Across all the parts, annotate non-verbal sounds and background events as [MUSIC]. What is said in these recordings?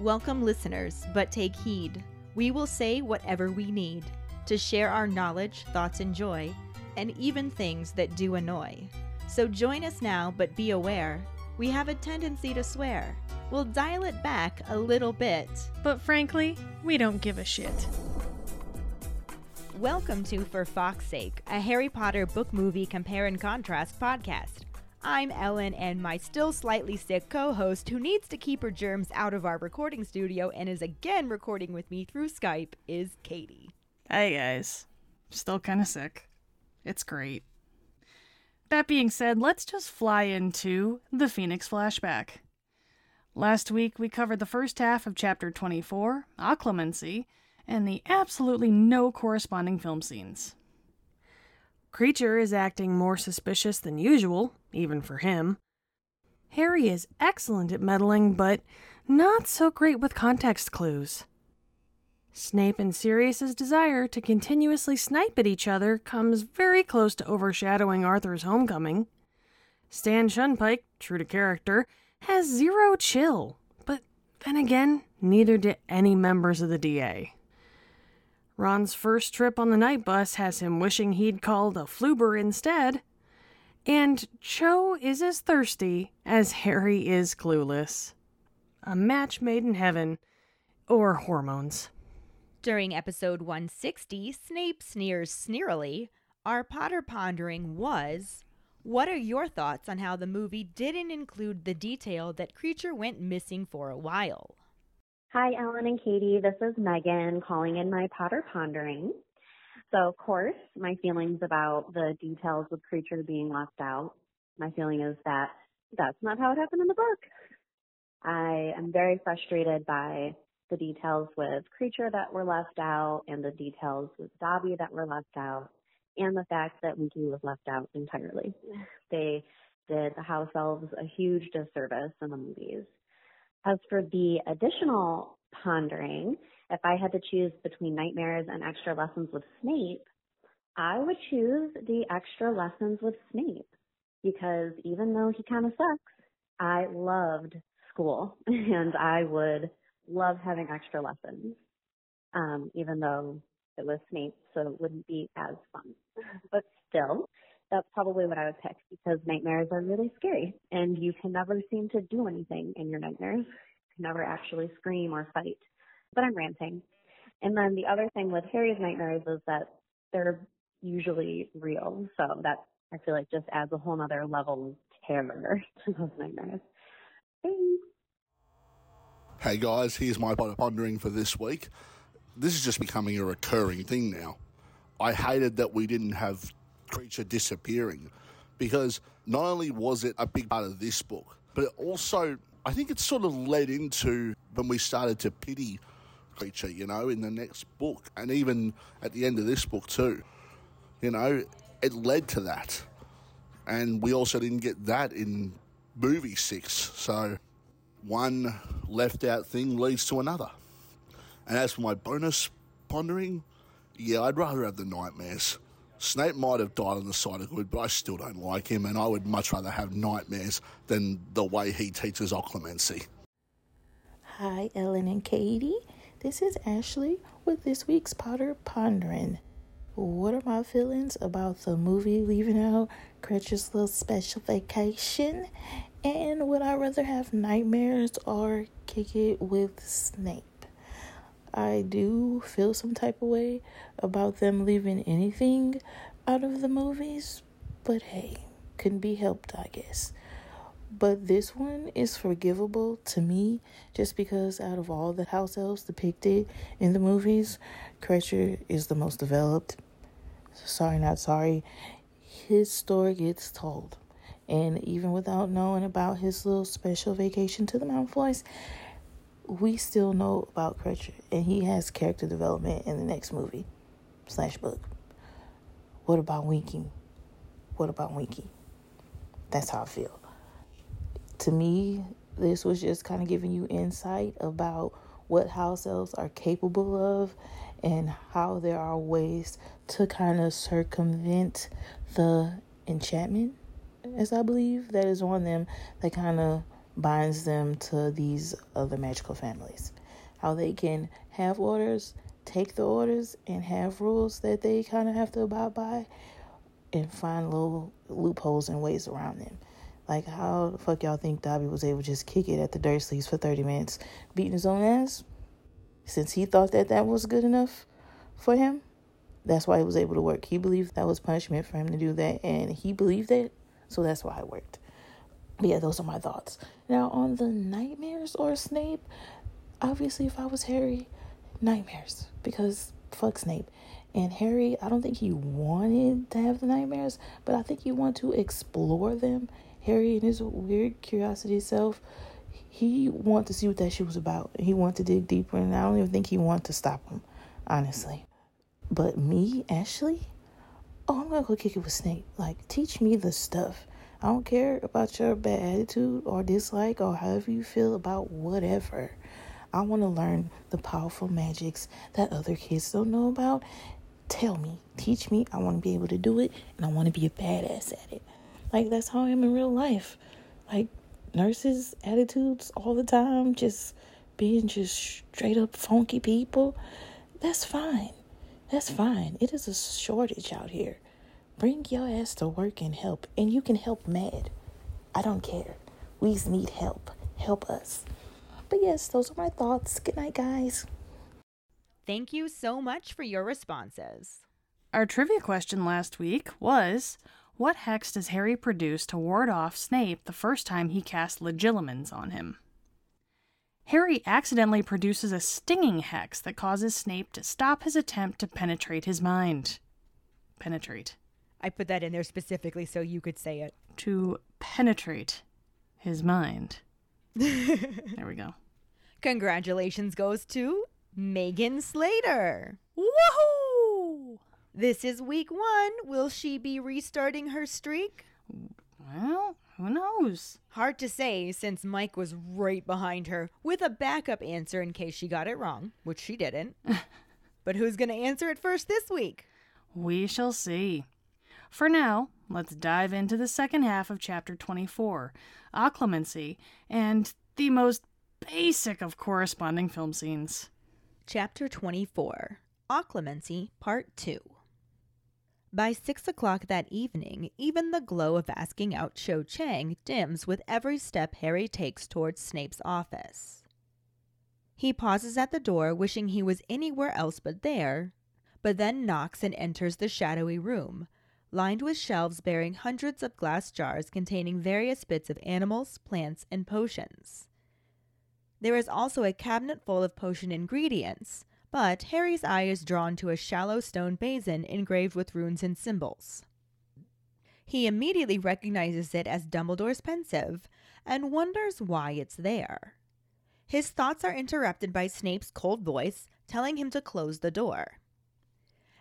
Welcome, listeners, but take heed. We will say whatever we need to share our knowledge, thoughts, and joy, and even things that do annoy. So join us now, but be aware we have a tendency to swear. We'll dial it back a little bit. But frankly, we don't give a shit. Welcome to For Fox's Sake, a Harry Potter book movie compare and contrast podcast. I'm Ellen, and my still slightly sick co host, who needs to keep her germs out of our recording studio and is again recording with me through Skype, is Katie. Hey guys. Still kind of sick. It's great. That being said, let's just fly into the Phoenix flashback. Last week, we covered the first half of Chapter 24, Occlumency, and the absolutely no corresponding film scenes. Kreacher is acting more suspicious than usual, even for him. Harry is excellent at meddling, but not so great with context clues. Snape and Sirius's desire to continuously snipe at each other comes very close to overshadowing Arthur's homecoming. Stan Shunpike, true to character, has zero chill, but then again, neither did any members of the DA. Ron's first trip on the Knight Bus has him wishing he'd called a Floober instead. And Cho is as thirsty as Harry is clueless. A match made in heaven, or hormones. During episode 160, Snape sneers sneerily. Our Potter pondering was What are your thoughts on how the movie didn't include the detail that Kreacher went missing for a while? Hi, Ellen and Katie. This is Megan calling in my Potter Pondering. So, of course, my feelings about the details of Kreacher being left out. My feeling is that that's not how it happened in the book. I am very frustrated by the details with Kreacher that were left out and the details with Dobby that were left out and the fact that Winky was left out entirely. [LAUGHS] They did the house elves a huge disservice in the movies. As for the additional pondering, if I had to choose between nightmares and extra lessons with Snape, I would choose the extra lessons with Snape because even though he kind of sucks, I loved school [LAUGHS] and I would love having extra lessons, um, even though it was Snape, so it wouldn't be as fun. But still, that's probably what I would pick because nightmares are really scary and you can never seem to do anything in your nightmares. Never actually scream or fight. But I'm ranting. And then the other thing with Harry's nightmares is that they're usually real. So that I feel like just adds a whole other level of terror [LAUGHS] to those nightmares. Thanks. Hey guys, here's my pondering for this week. This is just becoming a recurring thing now. I hated that we didn't have Kreacher disappearing because not only was it a big part of this book, but it also, I think it sort of led into when we started to pity Kreacher, you know, in the next book, and even at the end of this book, too. You know, it led to that. And we also didn't get that in movie six. So one left out thing leads to another. And as for my bonus pondering, yeah, I'd rather have the nightmares. Snape might have died on the side of good, but I still don't like him, and I would much rather have nightmares than the way he teaches occlumency. Hi, Ellen and Katie. This is Ashley with this week's Potter Pondering. What are my feelings about the movie leaving out Kreacher's little special vacation? And would I rather have nightmares or kick it with Snape? I do feel some type of way about them leaving anything out of the movies, but hey, couldn't be helped, I guess. But this one is forgivable to me just because out of all the house elves depicted in the movies, Kreacher is the most developed. Sorry, not sorry. His story gets told. And even without knowing about his little special vacation to the Malfoys, we still know about Kreacher, and he has character development in the next movie slash book. What about Winky? What about Winky? That's how I feel. To me, this was just kind of giving you insight about what house elves are capable of and how there are ways to kind of circumvent the enchantment, as I believe, that is on them that kind of binds them to these other magical families. How they can have orders, take the orders, and have rules that they kind of have to abide by, and find little loopholes and ways around them. Like, how the fuck y'all think Dobby was able to just kick it at the Dursleys for 30 minutes, beating his own ass? Since he thought that that was good enough for him, that's why he was able to work. He believed that was punishment for him to do that, and he believed it, so that's why it worked. Yeah, those are my thoughts. Now, on the nightmares or Snape, obviously, if I was Harry, nightmares, because fuck Snape. And Harry, I don't think he wanted to have the nightmares, but I think he wanted to explore them Harry and his weird curiosity self, he wanted to see what that shit was about. He wanted to dig deeper, and I don't even think he wanted to stop him, honestly. But me, Ashley, oh, I'm gonna go kick it with Snape. Like, teach me the stuff. I don't care about your bad attitude or dislike or however you feel about whatever. I want to learn the powerful magics that other kids don't know about. Tell me, teach me. I want to be able to do it, and I want to be a badass at it. Like that's how I am in real life. Like nurses' attitudes all the time, just being just straight up funky people. That's fine. That's fine. It is a shortage out here. Bring your ass to work and help, and you can help mad. I don't care. We need help. Help us. But yes, those are my thoughts. Good night, guys. Thank you so much for your responses. Our trivia question last week was what hex does Harry produce to ward off Snape the first time he casts Legilimens on him? Harry accidentally produces a stinging hex that causes Snape to stop his attempt to penetrate his mind. Penetrate. I put that in there specifically so you could say it. To penetrate his mind. [LAUGHS] there we go. Congratulations goes to Megan Slater. Woohoo! This is week one. Will she be restarting her streak? Well, who knows? Hard to say since Mike was right behind her with a backup answer in case she got it wrong, which she didn't. [LAUGHS] but who's going to answer it first this week? We shall see. For now, let's dive into the second half of chapter 24 Occlumency and the most basic of corresponding film scenes. Chapter 24 Occlumency, Part 2. By six o'clock that evening, even the glow of asking out Cho Chang dims with every step Harry takes towards Snape's office. He pauses at the door, wishing he was anywhere else but there, but then knocks and enters the shadowy room, lined with shelves bearing hundreds of glass jars containing various bits of animals, plants, and potions. There is also a cabinet full of potion ingredients, but Harry's eye is drawn to a shallow stone basin engraved with runes and symbols. He immediately recognizes it as Dumbledore's Pensieve and wonders why it's there. His thoughts are interrupted by Snape's cold voice telling him to close the door.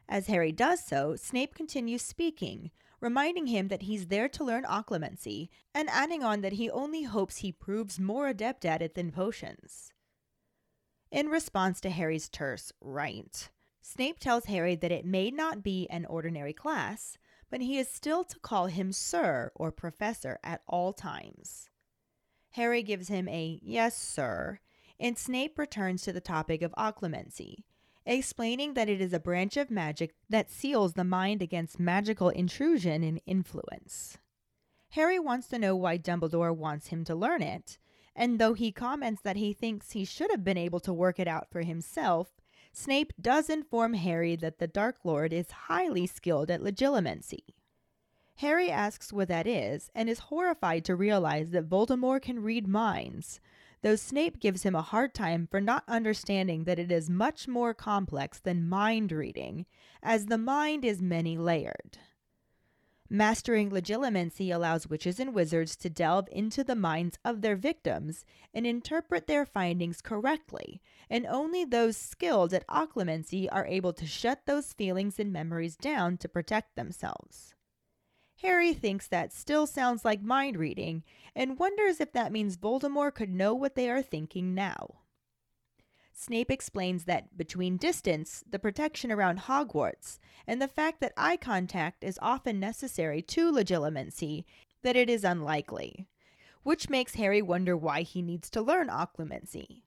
As Harry does so, Snape continues speaking, reminding him that he's there to learn occlumency and adding on that he only hopes he proves more adept at it than potions. In response to Harry's terse right, Snape tells Harry that it may not be an ordinary class, but he is still to call him Sir or Professor at all times. Harry gives him a yes, sir, and Snape returns to the topic of occlumency, explaining that it is a branch of magic that seals the mind against magical intrusion and influence. Harry wants to know why Dumbledore wants him to learn it, and though he comments that he thinks he should have been able to work it out for himself, Snape does inform Harry that the Dark Lord is highly skilled at legilimency. Harry asks what that is and is horrified to realize that Voldemort can read minds, though Snape gives him a hard time for not understanding that it is much more complex than mind reading, as the mind is many layered. Mastering legilimency allows witches and wizards to delve into the minds of their victims and interpret their findings correctly, and only those skilled at occlumency are able to shut those feelings and memories down to protect themselves. Harry thinks that still sounds like mind reading and wonders if that means Voldemort could know what they are thinking now. Snape explains that between distance, the protection around Hogwarts, and the fact that eye contact is often necessary to legilimency, that it is unlikely. which makes Harry wonder why he needs to learn occlumency.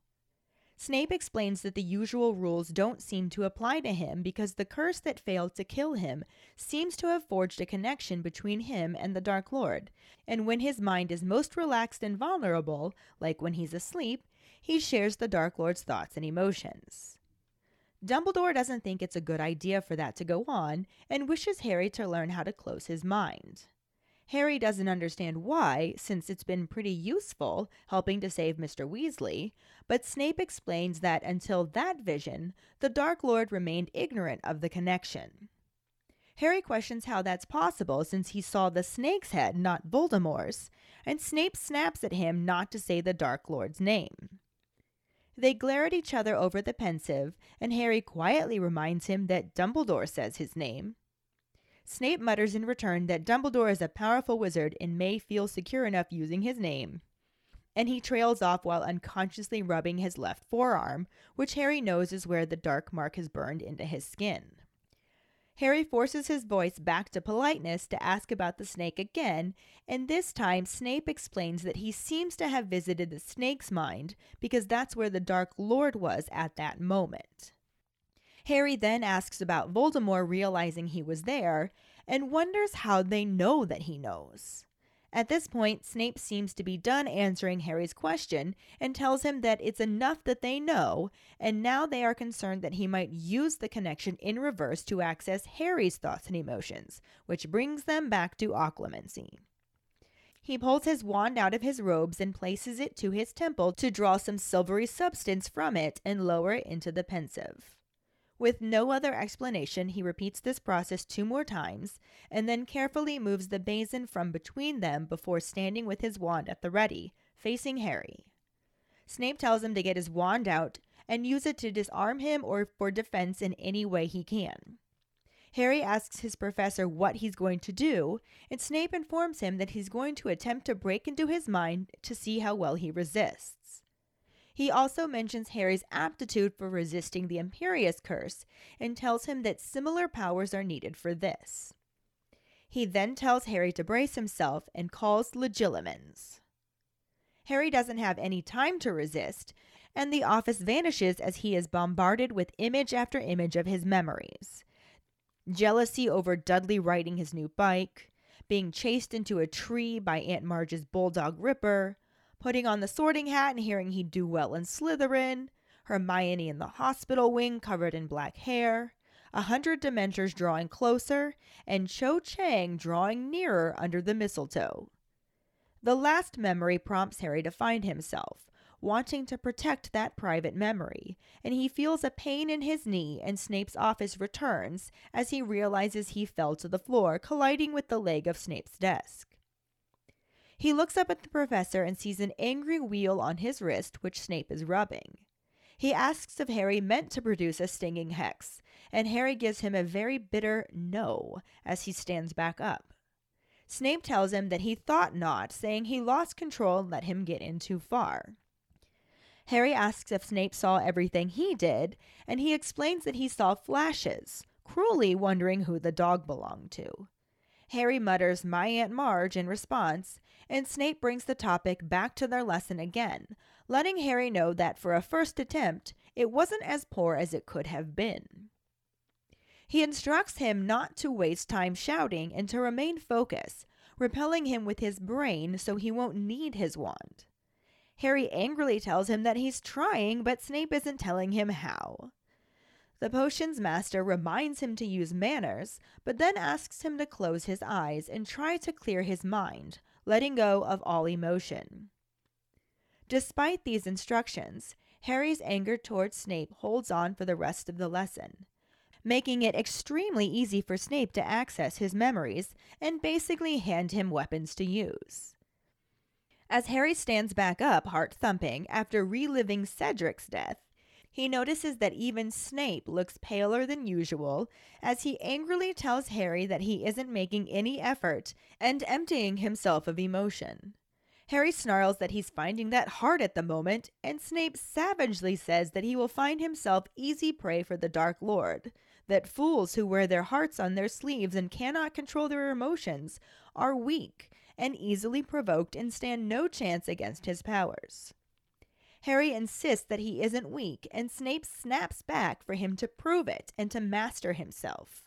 Snape explains that the usual rules don't seem to apply to him because the curse that failed to kill him seems to have forged a connection between him and the Dark Lord, and when his mind is most relaxed and vulnerable, like when he's asleep, he shares the Dark Lord's thoughts and emotions. Dumbledore doesn't think it's a good idea for that to go on and wishes Harry to learn how to close his mind. Harry doesn't understand why, since it's been pretty useful helping to save Mr. Weasley, but Snape explains that until that vision, the Dark Lord remained ignorant of the connection. Harry questions how that's possible since he saw the snake's head, not Voldemort's, and Snape snaps at him not to say the Dark Lord's name. They glare at each other over the Pensieve, and Harry quietly reminds him that Dumbledore says his name, Snape mutters in return that Dumbledore is a powerful wizard and may feel secure enough using his name. And he trails off while unconsciously rubbing his left forearm, which Harry knows is where the dark mark has burned into his skin. Harry forces his voice back to politeness to ask about the snake again, and this time Snape explains that he seems to have visited the snake's mind because that's where the Dark Lord was at that moment. Harry then asks about Voldemort realizing he was there and wonders how they know that he knows. At this point, Snape seems to be done answering Harry's question and tells him that it's enough that they know, and now they are concerned that he might use the connection in reverse to access Harry's thoughts and emotions, which brings them back to occlumency. He pulls his wand out of his robes and places it to his temple to draw some silvery substance from it and lower it into the Pensieve. With no other explanation, he repeats this process two more times and then carefully moves the basin from between them before standing with his wand at the ready, facing Harry. Snape tells him to get his wand out and use it to disarm him or for defense in any way he can. Harry asks his professor what he's going to do, and Snape informs him that he's going to attempt to break into his mind to see how well he resists. He also mentions Harry's aptitude for resisting the Imperius curse and tells him that similar powers are needed for this. He then tells Harry to brace himself and calls legilimens. Harry doesn't have any time to resist, and the office vanishes as he is bombarded with image after image of his memories. Jealousy over Dudley riding his new bike, being chased into a tree by Aunt Marge's bulldog Ripper, putting on the sorting hat and hearing he'd do well in Slytherin, Hermione in the hospital wing covered in black hair, a hundred Dementors drawing closer, and Cho Chang drawing nearer under the mistletoe. The last memory prompts Harry to find himself, wanting to protect that private memory, and he feels a pain in his knee and Snape's office returns as he realizes he fell to the floor, colliding with the leg of Snape's desk. He looks up at the professor and sees an angry wheal on his wrist, which Snape is rubbing. He asks if Harry meant to produce a stinging hex, and Harry gives him a very bitter no as he stands back up. Snape tells him that he thought not, saying he lost control and let him get in too far. Harry asks if Snape saw everything he did, and he explains that he saw flashes, cruelly wondering who the dog belonged to. Harry mutters, My Aunt Marge, in response, and Snape brings the topic back to their lesson again, letting Harry know that for a first attempt, it wasn't as poor as it could have been. He instructs him not to waste time shouting and to remain focused, repelling him with his brain so he won't need his wand. Harry angrily tells him that he's trying, but Snape isn't telling him how. The potion's master reminds him to use manners, but then asks him to close his eyes and try to clear his mind, letting go of all emotion. Despite these instructions, Harry's anger towards Snape holds on for the rest of the lesson, making it extremely easy for Snape to access his memories and basically hand him weapons to use. As Harry stands back up, heart thumping, after reliving Cedric's death, he notices that even Snape looks paler than usual as he angrily tells Harry that he isn't making any effort and emptying himself of emotion. Harry snarls that he's finding that hard at the moment, and Snape savagely says that he will find himself easy prey for the Dark Lord, that fools who wear their hearts on their sleeves and cannot control their emotions are weak, and easily provoked and stand no chance against his powers. Harry insists that he isn't weak, and Snape snaps back for him to prove it and to master himself.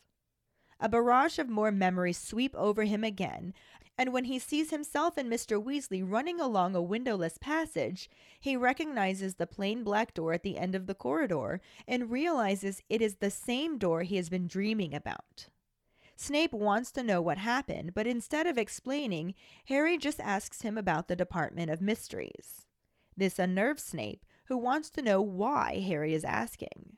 A barrage of more memories sweep over him again, and when he sees himself and Mr. Weasley running along a windowless passage, he recognizes the plain black door at the end of the corridor and realizes it is the same door he has been dreaming about. Snape wants to know what happened, but instead of explaining, Harry just asks him about the Department of Mysteries. This unnerves Snape, who wants to know why Harry is asking.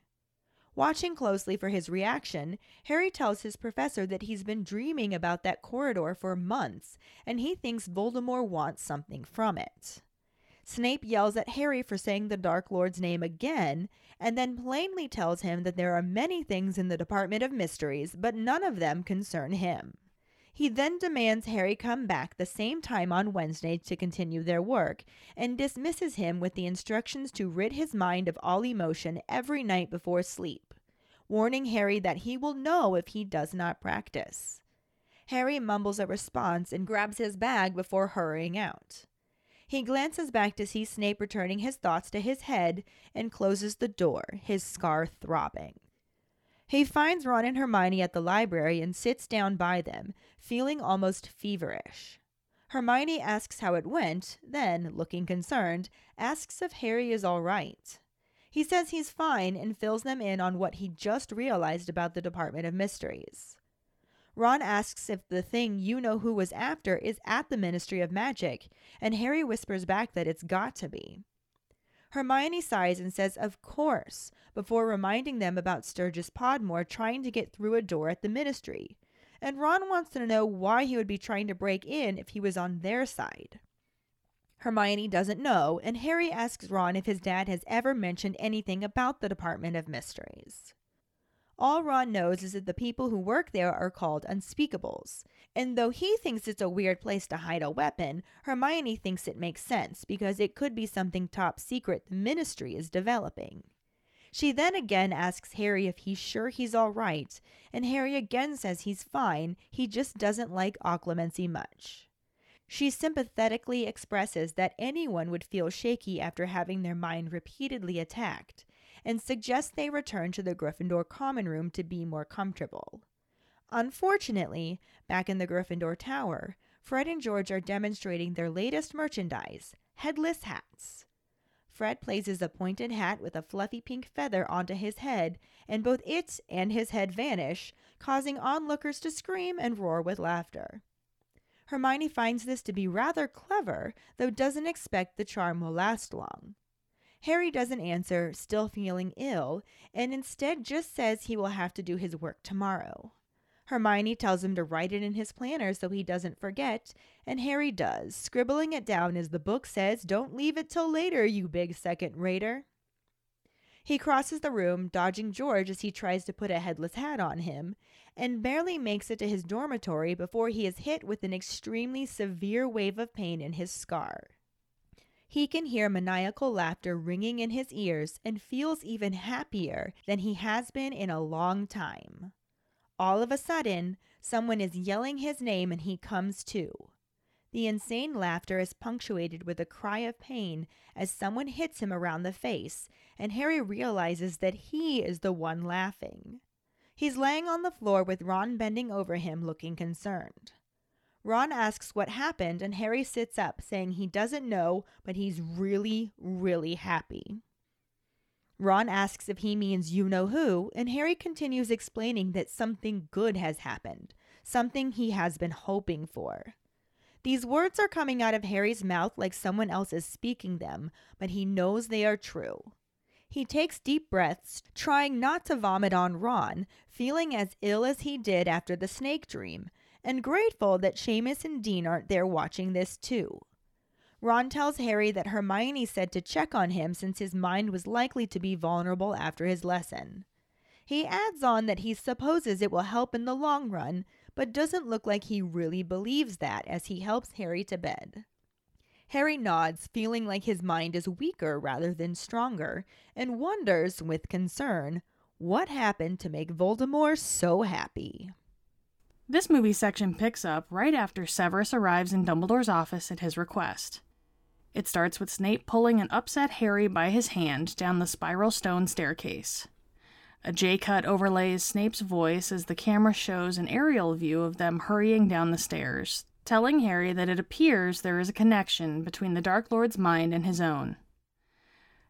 Watching closely for his reaction, Harry tells his professor that he's been dreaming about that corridor for months and he thinks Voldemort wants something from it. Snape yells at Harry for saying the Dark Lord's name again and then plainly tells him that there are many things in the Department of Mysteries, but none of them concern him. He then demands Harry come back the same time on Wednesday to continue their work and dismisses him with the instructions to rid his mind of all emotion every night before sleep, warning Harry that he will know if he does not practice. Harry mumbles a response and grabs his bag before hurrying out. He glances back to see Snape returning his thoughts to his head and closes the door, his scar throbbing. He finds Ron and Hermione at the library and sits down by them, feeling almost feverish. Hermione asks how it went, then, looking concerned, asks if Harry is all right. He says he's fine and fills them in on what he just realized about the Department of Mysteries. Ron asks if the thing you know who was after is at the Ministry of Magic, and Harry whispers back that it's got to be. Hermione sighs and says, Of course, before reminding them about Sturgis Podmore trying to get through a door at the ministry. And Ron wants to know why he would be trying to break in if he was on their side. Hermione doesn't know, and Harry asks Ron if his dad has ever mentioned anything about the Department of Mysteries. All Ron knows is that the people who work there are called unspeakables. And though he thinks it's a weird place to hide a weapon, Hermione thinks it makes sense because it could be something top secret the ministry is developing. She then again asks Harry if he's sure he's all right, and Harry again says he's fine, he just doesn't like occlumency much. She sympathetically expresses that anyone would feel shaky after having their mind repeatedly attacked, and suggests they return to the Gryffindor common room to be more comfortable. Unfortunately, back in the Gryffindor Tower, Fred and George are demonstrating their latest merchandise headless hats. Fred places a pointed hat with a fluffy pink feather onto his head, and both it and his head vanish, causing onlookers to scream and roar with laughter. Hermione finds this to be rather clever, though doesn't expect the charm will last long. Harry doesn't answer, still feeling ill, and instead just says he will have to do his work tomorrow. Hermione tells him to write it in his planner so he doesn't forget, and Harry does, scribbling it down as the book says, Don't leave it till later, you big second rater. He crosses the room, dodging George as he tries to put a headless hat on him, and barely makes it to his dormitory before he is hit with an extremely severe wave of pain in his scar. He can hear maniacal laughter ringing in his ears and feels even happier than he has been in a long time. All of a sudden, someone is yelling his name and he comes to. The insane laughter is punctuated with a cry of pain as someone hits him around the face, and Harry realizes that he is the one laughing. He's laying on the floor with Ron bending over him, looking concerned. Ron asks what happened, and Harry sits up, saying he doesn't know, but he's really, really happy. Ron asks if he means you know who, and Harry continues explaining that something good has happened, something he has been hoping for. These words are coming out of Harry's mouth like someone else is speaking them, but he knows they are true. He takes deep breaths, trying not to vomit on Ron, feeling as ill as he did after the snake dream, and grateful that Seamus and Dean aren't there watching this too. Ron tells Harry that Hermione said to check on him since his mind was likely to be vulnerable after his lesson. He adds on that he supposes it will help in the long run, but doesn't look like he really believes that as he helps Harry to bed. Harry nods, feeling like his mind is weaker rather than stronger, and wonders, with concern, what happened to make Voldemort so happy. This movie section picks up right after Severus arrives in Dumbledore's office at his request. It starts with Snape pulling an upset Harry by his hand down the spiral stone staircase. A J cut overlays Snape's voice as the camera shows an aerial view of them hurrying down the stairs, telling Harry that it appears there is a connection between the Dark Lord's mind and his own.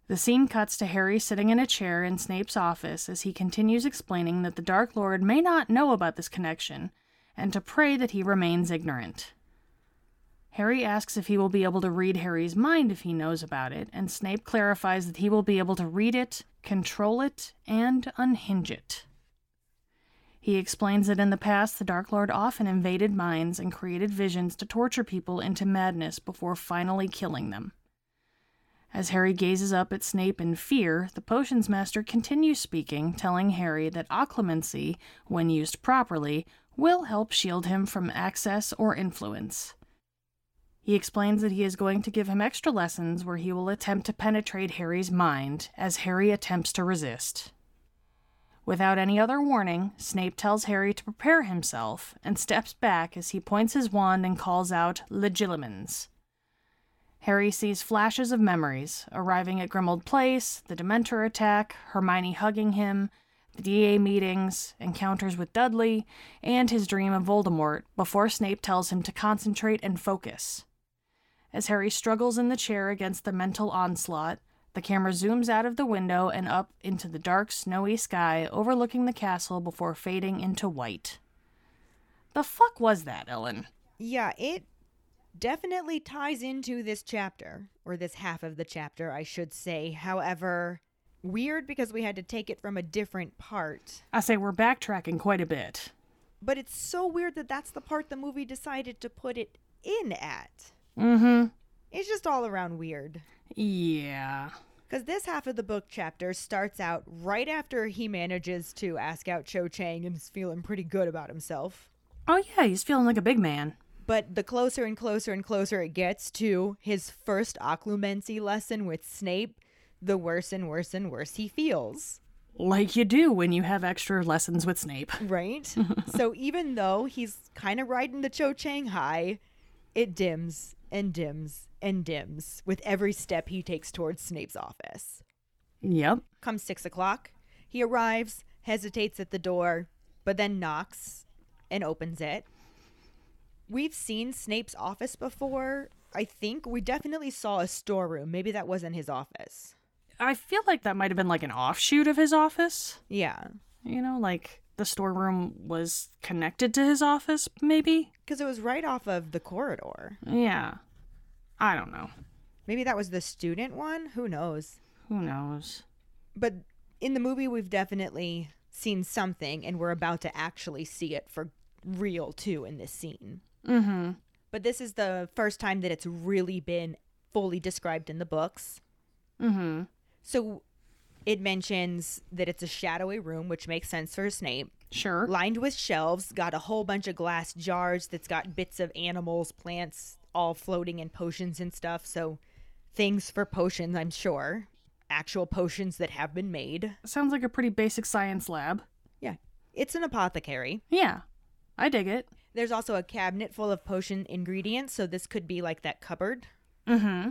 The scene cuts to Harry sitting in a chair in Snape's office as he continues explaining that the Dark Lord may not know about this connection and to pray that he remains ignorant. Harry asks if he will be able to read Harry's mind if he knows about it, and Snape clarifies that he will be able to read it, control it, and unhinge it. He explains that in the past, the Dark Lord often invaded minds and created visions to torture people into madness before finally killing them. As Harry gazes up at Snape in fear, the potions master continues speaking, telling Harry that occlumency, when used properly, will help shield him from access or influence. He explains that he is going to give him extra lessons where he will attempt to penetrate Harry's mind as Harry attempts to resist. Without any other warning, Snape tells Harry to prepare himself and steps back as he points his wand and calls out Legilimens. Harry sees flashes of memories, arriving at Grimmauld Place, the Dementor attack, Hermione hugging him, DA meetings, encounters with Dudley, and his dream of Voldemort before Snape tells him to concentrate and focus. As Harry struggles in the chair against the mental onslaught, the camera zooms out of the window and up into the dark, snowy sky overlooking the castle before fading into white. The fuck was that, Ellen? Yeah, it definitely ties into this chapter, or this half of the chapter, I should say. However, weird because we had to take it from a different part. I say we're backtracking quite a bit. But it's so weird that that's the part the movie decided to put it in at. Mm hmm. It's just all around weird. Yeah. Because this half of the book chapter starts out right after he manages to ask out Cho Chang and is feeling pretty good about himself. Oh, yeah, he's feeling like a big man. But the closer and closer and closer it gets to his first occlumency lesson with Snape, the worse and worse and worse he feels. Like you do when you have extra lessons with Snape. Right? [LAUGHS] so even though he's kind of riding the Cho Chang high, it dims and dims and dims with every step he takes towards Snape's office. Yep. Comes six o'clock. He arrives, hesitates at the door, but then knocks and opens it. We've seen Snape's office before. I think we definitely saw a storeroom. Maybe that wasn't his office. I feel like that might have been like an offshoot of his office. Yeah. You know, like the storeroom was connected to his office, maybe? Because it was right off of the corridor. Yeah. I don't know. Maybe that was the student one? Who knows? Who knows? But in the movie, we've definitely seen something, and we're about to actually see it for real, too, in this scene. Mm hmm. But this is the first time that it's really been fully described in the books. Mm hmm. So it mentions that it's a shadowy room, which makes sense for Snape. Sure. Lined with shelves, got a whole bunch of glass jars that's got bits of animals, plants, all floating in potions and stuff. So things for potions, I'm sure. Actual potions that have been made. Sounds like a pretty basic science lab. Yeah. It's an apothecary. Yeah. I dig it. There's also a cabinet full of potion ingredients, so this could be like that cupboard. Mm hmm.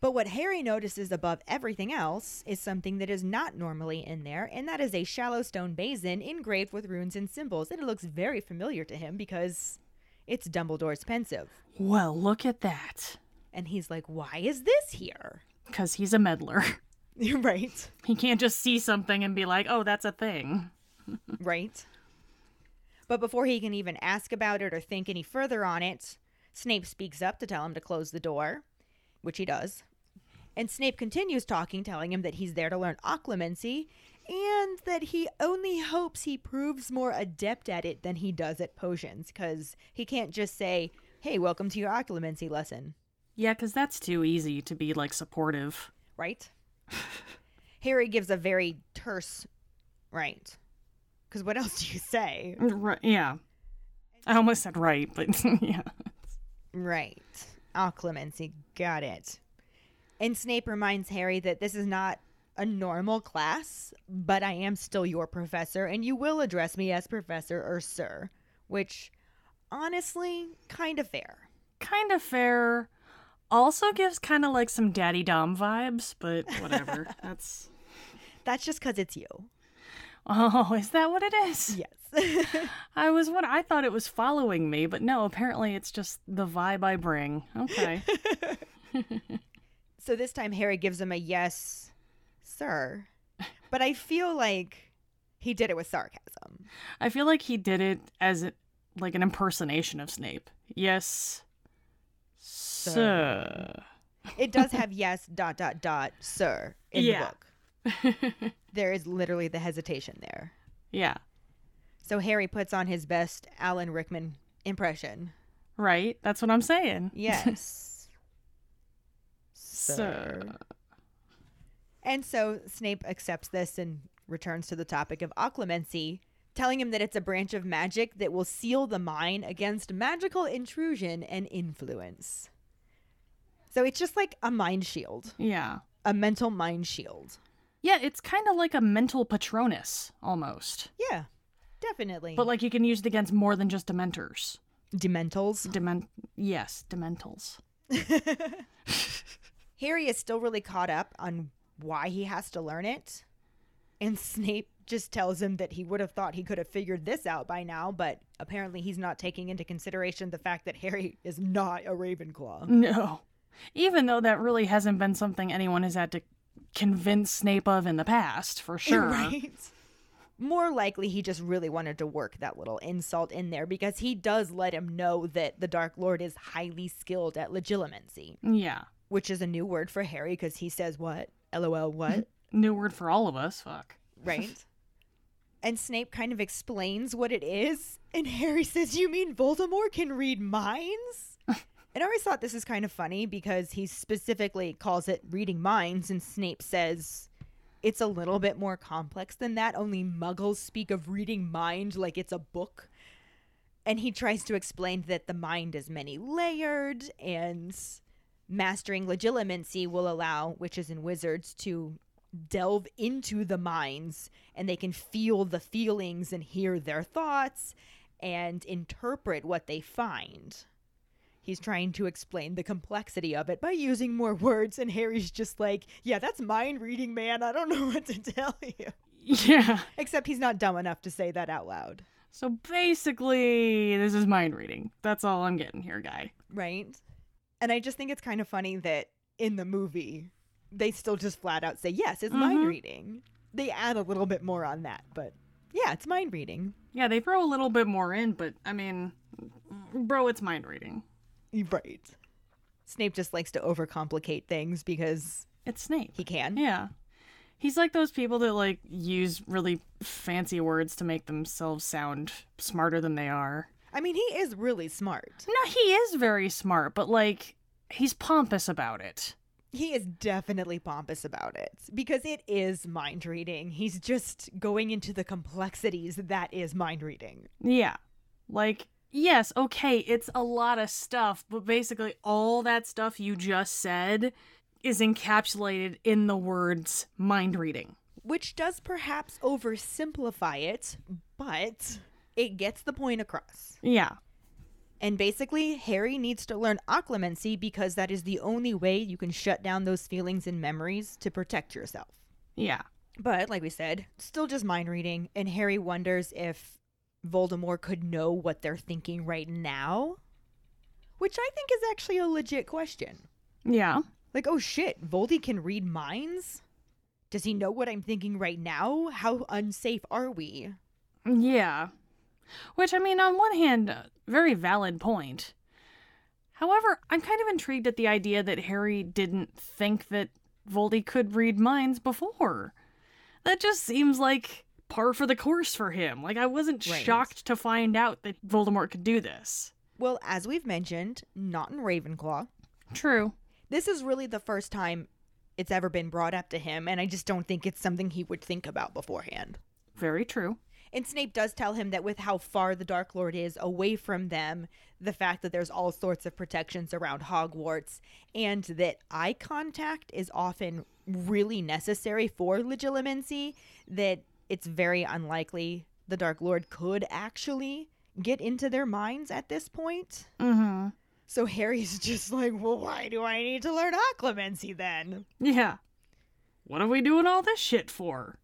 But what Harry notices above everything else is something that is not normally in there, and that is a shallow stone basin engraved with runes and symbols. And it looks very familiar to him because it's Dumbledore's Pensieve. Well, look at that. And he's like, why is this here? Because he's a meddler. [LAUGHS] right. He can't just see something and be like, oh, that's a thing. [LAUGHS] right. But before he can even ask about it or think any further on it, Snape speaks up to tell him to close the door, which he does. And Snape continues talking, telling him that he's there to learn occlumency and that he only hopes he proves more adept at it than he does at potions, because he can't just say, hey, welcome to your occlumency lesson, Yeah, because that's too easy to be like supportive. right? [LAUGHS] Harry gives a very terse, right? Because what else do you say? Right, yeah. I almost said right, but [LAUGHS] yeah. Right. Oh, clemency. Got it. And Snape reminds Harry that this is not a normal class, but I am still your professor, and you will address me as professor or sir. Which honestly kind of fair. Kind of fair. Also gives kind of like some daddy dom vibes, but whatever. [LAUGHS] That's. That's just because it's you. Oh, is that what it is? Yes. [LAUGHS] I was what I thought it was following me, but no, apparently it's just the vibe I bring. Okay. [LAUGHS] so this time Harry gives him a yes, sir. But I feel like he did it with sarcasm. I feel like he did it as like an impersonation of Snape. Yes, sir. It does [LAUGHS] have yes dot dot dot sir in Yeah. the book. [LAUGHS] There is literally the hesitation there. yeah. So Harry puts on his best Alan Rickman impression. Right. That's what I'm saying. Yes. [LAUGHS] Sir. And so Snape accepts this and returns to the topic of occlumency, telling him that it's a branch of magic that will seal the mind against magical intrusion and influence. So it's just like a mind shield, Yeah. a mental mind shield. Yeah, it's kind of like a mental patronus almost. Yeah, definitely. But like you can use it against more than just dementors. Dementals. Dement yes, dementals. [LAUGHS] Harry is still really caught up on why he has to learn it. And Snape just tells him that he would have thought he could have figured this out by now, but apparently he's not taking into consideration the fact that Harry is not a Ravenclaw. No. Even though that really hasn't been something anyone has had to convince Snape of in the past, for [LAUGHS] sure. Right? More likely he just really wanted to work that little insult in there because he does let him know that the Dark Lord is highly skilled at legilimency, Yeah. which is a new word for Harry because he says, What? LOL, what? [LAUGHS] New word for all of us. Fuck. right? [LAUGHS] and Snape kind of explains what it is, and Harry says, "You mean Voldemort can read minds?" And I always thought this is kind of funny because he specifically calls it reading minds, and Snape says it's a little bit more complex than that. Only Muggles speak of reading mind like it's a book. And he tries to explain that the mind is many layered and mastering legilimency will allow witches and wizards to delve into the minds and they can feel the feelings and hear their thoughts and interpret what they find. He's trying to explain the complexity of it by using more words, and Harry's just like, Yeah, that's mind reading, man. I don't [LAUGHS] know what to tell you. Yeah. Except he's not dumb enough to say that out loud, So basically, this is mind reading. That's all I'm getting here, guy. right? And I just think it's kind of funny that in the movie, they still just flat out say, Yes, it's mind Mhm. reading. They add a little bit more on that, but yeah, it's mind reading. Yeah, they throw a little bit more in, but I mean, bro, it's mind reading. Right. Snape just likes to overcomplicate things because It's Snape. he can. Yeah. He's like those people that like use really fancy words to make themselves sound smarter than they are. I mean, he is really smart. No, he is very smart, but like he's pompous about it. He is definitely pompous about it because it is mind reading. He's just going into the complexities that is mind reading. Yeah. Like, yes, okay, it's a lot of stuff, but basically all that stuff you just said is encapsulated in the words mind reading. Which does perhaps oversimplify it, but it gets the point across. Yeah. And basically, Harry needs to learn occlumency because that is the only way you can shut down those feelings and memories to protect yourself. Yeah. But like we said, still just mind reading, and Harry wonders if Voldemort could know what they're thinking right now, which I think is actually a legit question. Yeah. Like, oh shit, Voldy can read minds? Does he know what I'm thinking right now? How unsafe are we? Yeah. Which, I mean, on one hand, very valid point. However, I'm kind of intrigued at the idea that Harry didn't think that Voldy could read minds before. That just seems like par for the course for him. Like, I wasn't Right. shocked to find out that Voldemort could do this. Well, as we've mentioned, not in Ravenclaw. True. This is really the first time it's ever been brought up to him, and I just don't think it's something he would think about beforehand. Very true. And Snape does tell him that with how far the Dark Lord is away from them, the fact that there's all sorts of protections around Hogwarts, and that eye contact is often really necessary for legilimency, that it's very unlikely the Dark Lord could actually get into their minds at this point. Mm-hmm. So Harry's [LAUGHS] just like, well, why do I need to learn occlumency then? Yeah. What are we doing all this shit for?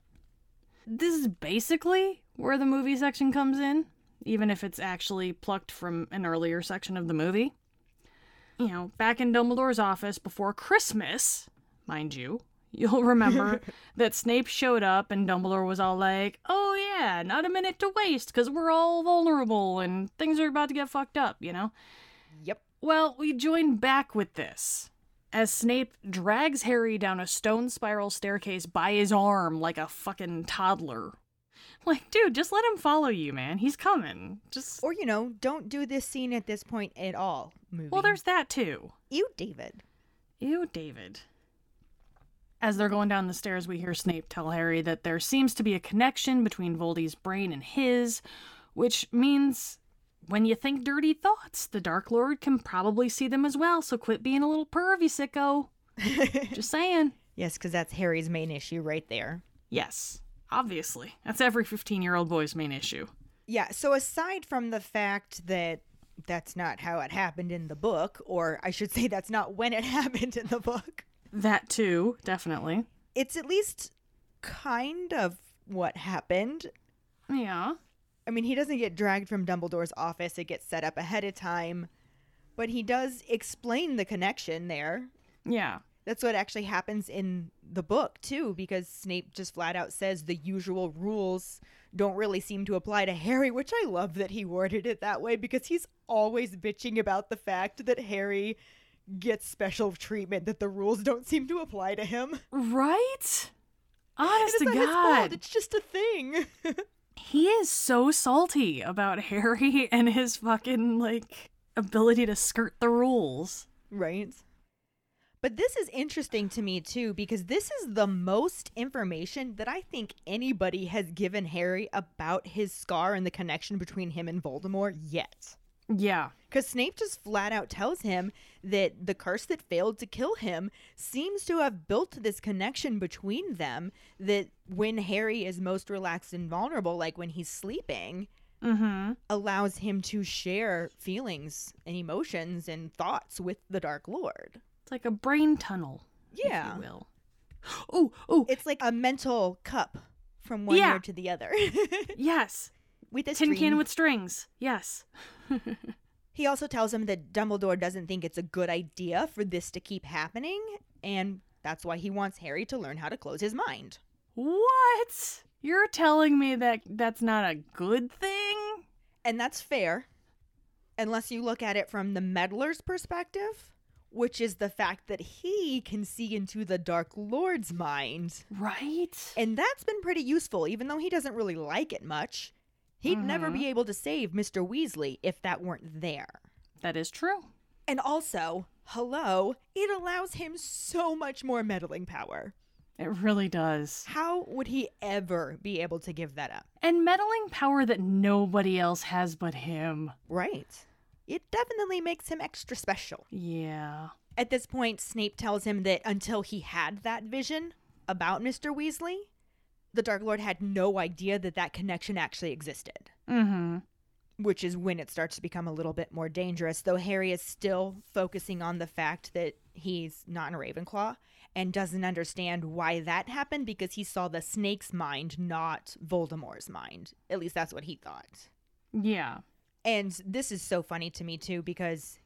This is basically where the movie section comes in, even if it's actually plucked from an earlier section of the movie. You know, back in Dumbledore's office before Christmas, mind you, you'll remember [LAUGHS] that Snape showed up and Dumbledore was all like, oh yeah, not a minute to waste because we're all vulnerable and things are about to get fucked up, you know? Yep. Well, we join back with this as Snape drags Harry down a stone spiral staircase by his arm like a fucking toddler. Like, dude, just let him follow you, man. He's coming. Just. Or, you know, don't do this scene at this point at all, movie. Well, there's that too. you, David. Ew, David. As they're going down the stairs, we hear Snape tell Harry that there seems to be a connection between Voldy's brain and his, which means when you think dirty thoughts, the Dark Lord can probably see them as well, so quit being a little pervy, sicko. [LAUGHS] Just saying. Yes, because that's Harry's main issue right there. Yes, obviously. That's every 15 year old boy's main issue. Yeah, so aside from the fact that that's not how it happened in the book, or I should say that's not when it [LAUGHS] happened in the book, That too, definitely. it's at least kind of what happened. Yeah. I mean, he doesn't get dragged from Dumbledore's office, it gets set up ahead of time, but he does explain the connection there. Yeah. That's what actually happens in the book, too, because Snape just flat out says the usual rules don't really seem to apply to Harry, which I love that he worded it that way because he's always bitching about the fact that Harry gets special treatment, that the rules don't seem to apply to him. Right? Honest to not his fault, God. it's just a thing. [LAUGHS] He is so salty about [LAUGHS] Harry and his fucking, like, ability to skirt the rules. Right. But this is interesting to me too because this is the most information that I think anybody has given Harry about his scar and the connection between him and Voldemort yet. Yeah. Because Snape just flat out tells him that the curse that failed to kill him seems to have built this connection between them. That when Harry is most relaxed and vulnerable, like when he's sleeping, Mm-hmm. allows him to share feelings and emotions and thoughts with the Dark Lord. It's like a brain tunnel. Yeah. If you will. [GASPS] Oh, oh, It's like a mental cup from one Yeah. ear to the other. [LAUGHS] yes. With a Tin can with strings. Yes. [LAUGHS] He also tells him that Dumbledore doesn't think it's a good idea for this to keep happening, and that's why he wants Harry to learn how to close his mind. What? You're telling me that that's not a good thing? And that's fair, unless you look at it from the meddler's perspective, which is the fact that he can see into the Dark Lord's mind. Right? And that's been pretty useful, even though he doesn't really like it much. He'd never Mhm. be able to save Mr. Weasley if that weren't there. That is true. And also, hello, it allows him so much more meddling power. It really does. How would he ever be able to give that up? And meddling power that nobody else has but him. Right. It definitely makes him extra special. Yeah. At this point, Snape tells him that until he had that vision about Mr. Weasley, the Dark Lord had no idea that that connection actually existed. Mm-hmm. which is when it starts to become a little bit more dangerous. Though Harry is still focusing on the fact that he's not in Ravenclaw and doesn't understand why that happened because he saw the snake's mind, not Voldemort's mind. At least that's what he thought. Yeah. And this is so funny to me too because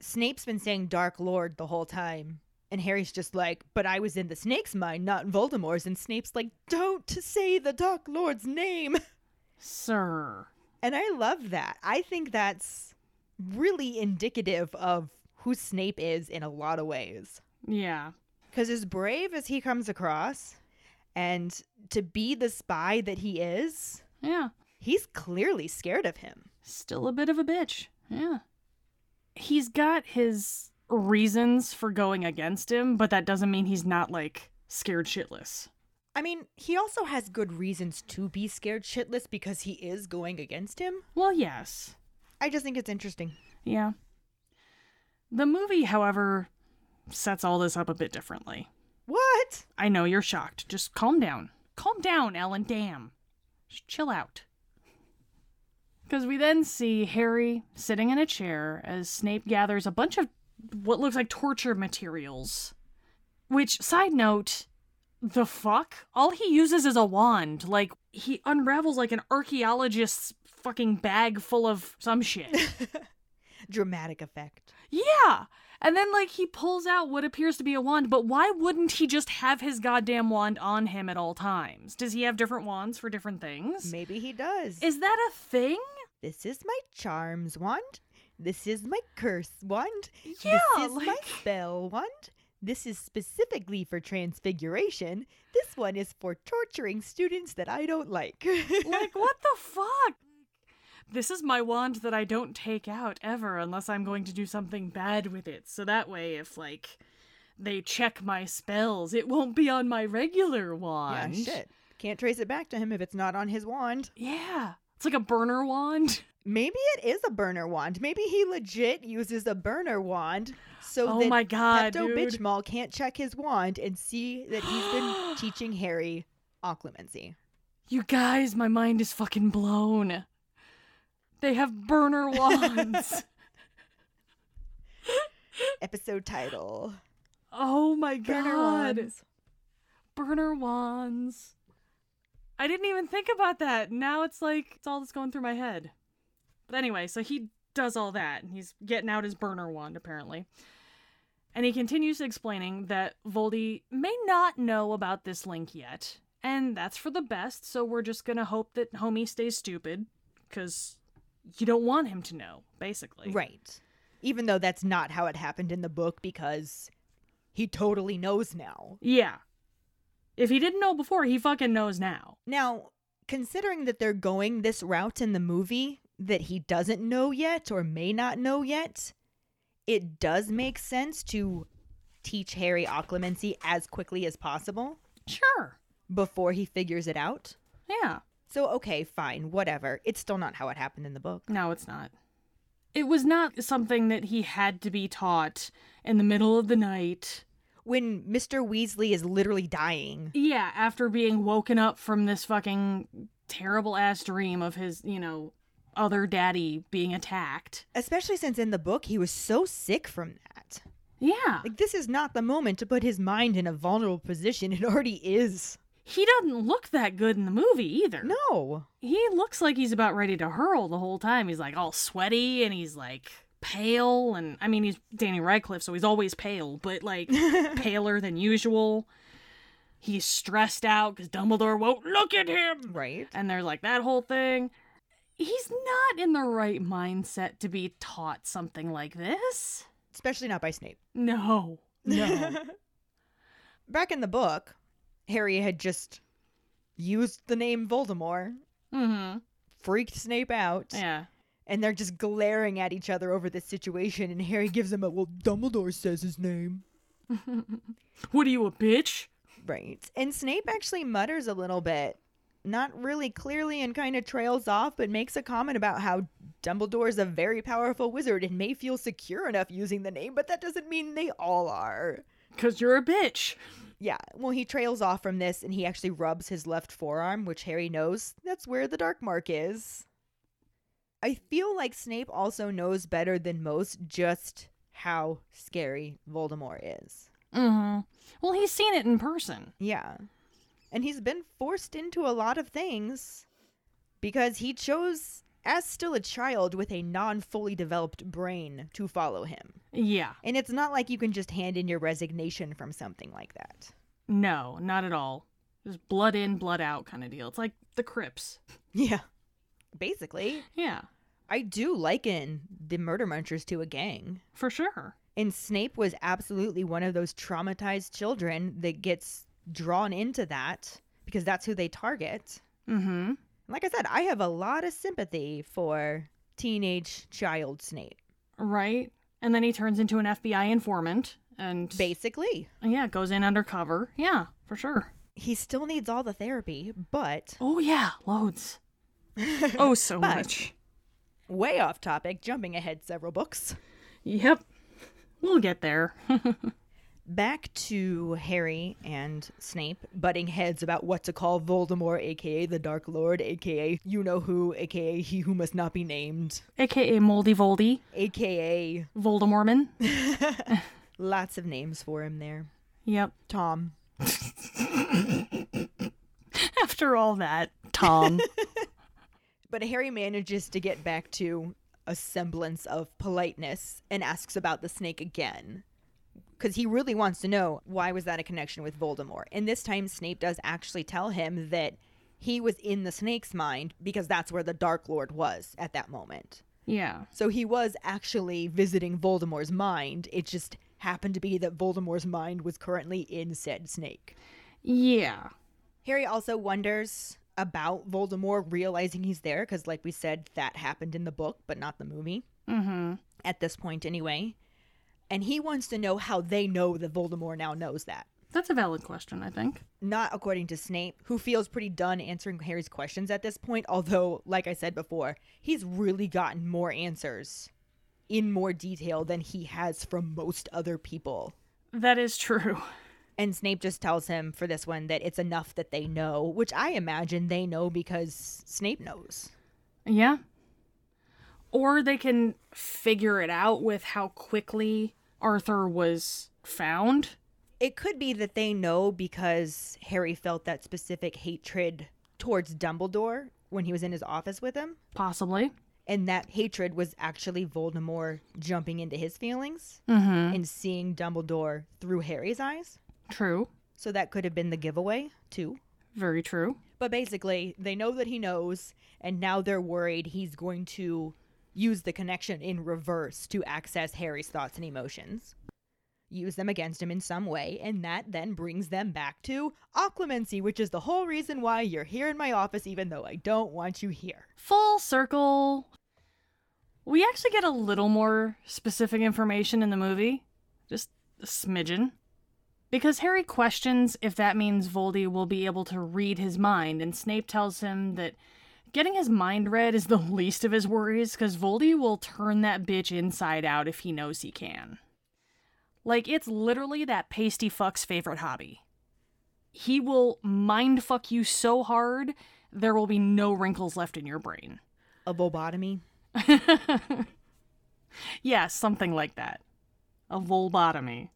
Snape's been saying Dark Lord the whole time. And Harry's just like, but I was in the snake's mind, not in Voldemort's. And Snape's like, don't say the Dark Lord's name. Sir. And I love that. I think that's really indicative of who Snape is in a lot of ways. Yeah. Because as brave as he comes across, and to be the spy that he is, Yeah. he's clearly scared of him. Still a bit of a bitch. Yeah. He's got his reasons for going against him, but that doesn't mean he's not like scared shitless. I mean, he also has good reasons to be scared shitless because he is going against him. Well, yes. I just think it's interesting. Yeah. The movie, however, sets all this up a bit differently. What? I know you're shocked. Just calm down. Calm down, Ellen. Damn. Just chill out. Because we then see Harry sitting in a chair as Snape gathers a bunch of what looks like torture materials. Which, side note, the fuck? All he uses is a wand. Like, he unravels like an archaeologist's fucking bag full of some shit. [LAUGHS] Dramatic effect. yeah! And then, like, he pulls out what appears to be a wand, but why wouldn't he just have his goddamn wand on him at all times? Does he have different wands for different things? Maybe he does. Is that a thing? this is my charms wand. This is my curse wand. Yeah, this is my spell wand. This is specifically for transfiguration. This one is for torturing students that I don't like. like what [LAUGHS] the fuck this is my wand that i don't take out ever unless i'm going to do something bad with it so that way if like they check my spells it won't be on my regular wand. yeah, shit. Can't trace it back to him if it's not on his wand. yeah it's like a burner wand [LAUGHS] Maybe it is a burner wand. Maybe he legit uses a burner wand so Oh that my God, Pepto. Bitchmal can't check his wand and see that he's been [GASPS] teaching Harry occlumency. you guys my mind is fucking blown they have burner [LAUGHS] wands [LAUGHS] Episode title: oh my Burner god wands. burner wands. I didn't even think about that. Now it's like it's all that's going through my head. But anyway, so he does all that and he's getting out his burner wand apparently. And he continues explaining that Voldy may not know about this link yet, and that's for the best, so we're just gonna hope that homie stays stupid, because you don't want him to know, basically. Right. Even though that's not how it happened in the book because he totally knows now. Yeah. If he didn't know before, he fucking knows now. Now, considering that they're going this route in the movie that he doesn't know yet or may not know yet, it does make sense to teach Harry occlumency as quickly as possible Sure. before he figures it out. Yeah. So, okay, fine, whatever. It's still not how it happened in the book. No, it's not. It was not something that he had to be taught in the middle of the night. When Mr. Weasley is literally dying. Yeah, after being woken up from this fucking terrible ass dream of his, you know, other daddy being attacked. Especially since in the book he was so sick from that. Yeah. Like, this is not the moment to put his mind in a vulnerable position. [LAUGHS] It already is. He doesn't look that good in the movie either. No. He looks like he's about ready to hurl the whole time. He's like all sweaty and he's like pale and I mean he's Danny Radcliffe so he's always pale, but like [LAUGHS] paler than usual. He's stressed out cuz Dumbledore won't look at him. Right. And there's like that whole thing. He's not in the right mindset to be taught something like this. Especially not by Snape. No. No. [LAUGHS] Back in the book, Harry had just used the name Voldemort, mhm. freaked Snape out, Yeah. and they're just glaring at each other over this situation. And Harry gives him a, well, Dumbledore says his name. [LAUGHS] What are you a bitch? Right. And Snape actually mutters a little bit, not really clearly and kind of trails off, but makes a comment about how Dumbledore's a very powerful wizard and may feel secure enough using the name, but that doesn't mean they all are. Cuz you're a bitch. Yeah, well, he trails off from this and he actually rubs his left forearm, which Harry knows that's where the dark mark is. I feel like Snape also knows better than most just how scary Voldemort is. Mhm. Well, he's seen it in person. Yeah. And he's been forced into a lot of things because he chose, as still a child with a non fully developed brain, to follow him. Yeah. And it's not like you can just hand in your resignation from something like that. No, not at all. Just blood in, blood out kind of deal. It's like the Crips. [LAUGHS] Yeah. Basically, Yeah, I do liken the Murder Munchers to a gang. for sure. And Snape was absolutely one of those traumatized children that gets drawn into that because that's who they target. Mm-hmm. Like I said, I have a lot of sympathy for teenage child Snape. Right? And then he turns into an FBI informant and Basically, yeah, goes in undercover. Yeah, for sure. he still needs all the therapy, but Oh yeah, loads. [LAUGHS] oh, so much. way off topic, jumping ahead several books. Yep. We'll get there. [LAUGHS] Back to Harry and Snape butting heads about what to call Voldemort, aka the Dark Lord, aka you know who, aka he who must not be named, AKA Moldy Voldy, aka Voldemortman. [LAUGHS] lots of names for him there. Yep. Tom. [LAUGHS] After all that, Tom. [LAUGHS] But Harry manages to get back to a semblance of politeness and asks about the snake again. Because he really wants to know why was that a connection with Voldemort. And this time Snape does actually tell him that he was in the snake's mind because that's where the Dark Lord was at that moment. yeah. So he was actually visiting Voldemort's mind. It just happened to be that Voldemort's mind was currently in said snake. Yeah. Harry also wonders about Voldemort realizing he's there because, like we said, that happened in the book, but not the movie. Mm-hmm. At this point, anyway. And he wants to know how they know that Voldemort now knows that. That's a valid question, I think. Not according to Snape, who feels pretty done answering Harry's questions at this point, although, like I said before, he's really gotten more answers in more detail than he has from most other people. That is true. And Snape just tells him for this one that it's enough that they know, which I imagine they know because Snape knows. Yeah. Or they can figure it out with how quickly Arthur was found. It could be that they know because Harry felt that specific hatred towards Dumbledore when he was in his office with him. Possibly. And that hatred was actually Voldemort jumping into his feelings Mm-hmm. and seeing Dumbledore through Harry's eyes. True. So that could have been the giveaway, too. Very true. But basically, they know that he knows, and now they're worried he's going to use the connection in reverse to access Harry's thoughts and emotions. Use them against him in some way, and that then brings them back to occlumency, which is the whole reason why you're here in my office, even though I don't want you here. Full circle. We actually get a little more specific information in the movie. Just a smidgen. Because Harry questions if that means Voldy will be able to read his mind, and Snape tells him that getting his mind read is the [LAUGHS] least of his worries, because Voldy will turn that bitch inside out if he knows he can. Like, it's literally that pasty fuck's favorite hobby. He will mind fuck you so hard, there will be no wrinkles left in your brain. A lobotomy? [LAUGHS] yeah, something like that. A vulvotomy.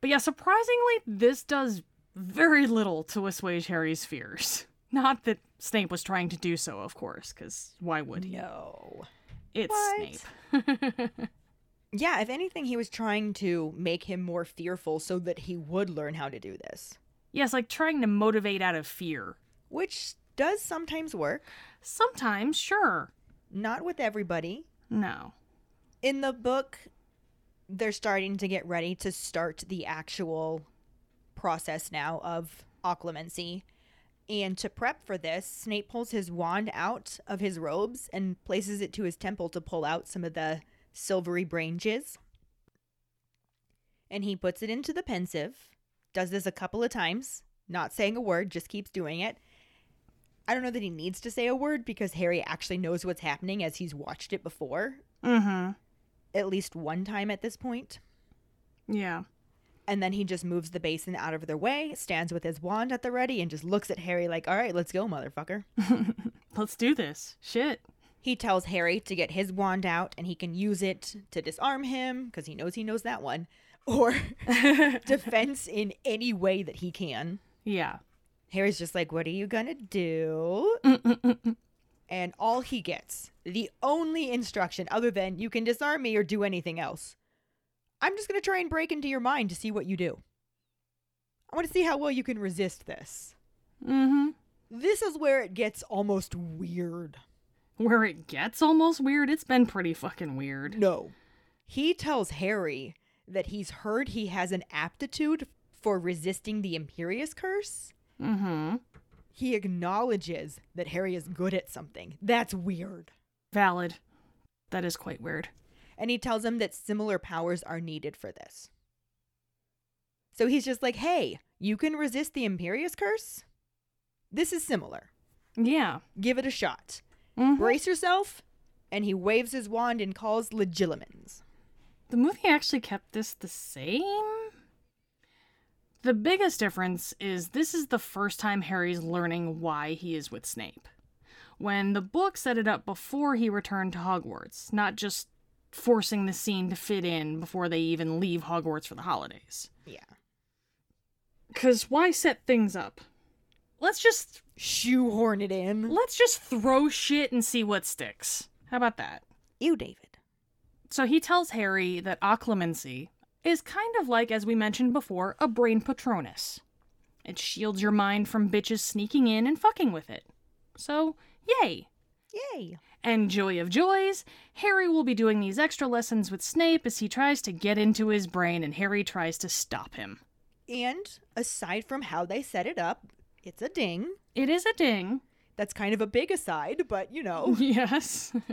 But yeah, surprisingly, this does very little to assuage Harry's fears. Not that Snape was trying to do so, of course, because why would he? No. It's What? Snape. [LAUGHS] Yeah, if anything, he was trying to make him more fearful so that he would learn how to do this, yes, like trying to motivate out of fear. which does sometimes work. Sometimes, sure. Not with everybody. No. in the book they're starting to get ready to start the actual process now of occlumency and to prep for this snape pulls his wand out of his robes and places it to his temple to pull out some of the silvery branches and he puts it into the Pensieve does this a couple of times not saying a word just keeps doing it i don't know that he needs to say a word because harry actually knows what's happening as he's watched it before Mm-hmm. at least one time at this point. Yeah. And then he just moves the basin out of their way, stands with his wand at the ready, and just looks at Harry like, all right, let's go, motherfucker. [LAUGHS] Let's do this. Shit. he tells Harry to get his wand out and he can use it to disarm him because he knows he knows that one, [LAUGHS] or [LAUGHS] defense in any way that he can. Yeah. Harry's just like, what are you gonna do? and all he gets, the only instruction other than you can disarm me or do anything else, I'm just going to try and break into your mind to see what you do. I want to see how well you can resist this. Mm-hmm. This is where it gets almost weird. Where it gets almost weird, it's been pretty fucking weird. No. He tells Harry that he's heard he has an aptitude for resisting the Imperius curse. Mm-hmm. He acknowledges that Harry is good at something. That's weird. Valid. That is quite weird. And he tells him that similar powers are needed for this. So he's just like, hey, you can resist the Imperius curse? This is similar. Yeah. Give it a shot. Mhm. Brace yourself. And he waves his wand and calls Legilimens. The movie actually kept this the same? The biggest difference is this is the first time Harry's learning why he is with Snape. When the book set it up before he returned to Hogwarts, not just forcing the scene to fit in before they even leave Hogwarts for the holidays. Yeah. Because why set things up? Let's just Shoehorn it in. let's just throw shit and see what sticks. How about that? You, David. So he tells Harry that occlumency is kind of like, as we mentioned before, a brain patronus. It shields your mind from bitches sneaking in and fucking with it. So, yay! Yay. And joy of joys, Harry will be doing these extra lessons with Snape as he tries to get into his brain and Harry tries to stop him. And aside from how they set it up, it's a ding. It is a ding. That's kind of a big aside, but you know. [LAUGHS] Yes. [LAUGHS]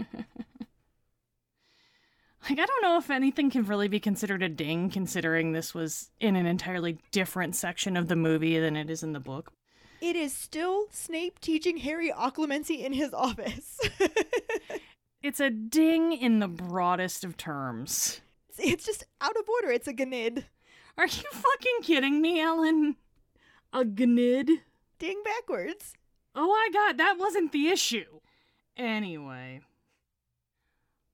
like, I don't know if anything can really be considered a ding, considering this was in an entirely different section of the movie than it is in the book. It is still Snape teaching Harry occlumency in his office. [LAUGHS] It's a ding in the broadest of terms. it's just out of order. It's a gnid. Are you fucking kidding me, Ellen? A gnid? Ding backwards. Oh my god, that wasn't the issue. Anyway,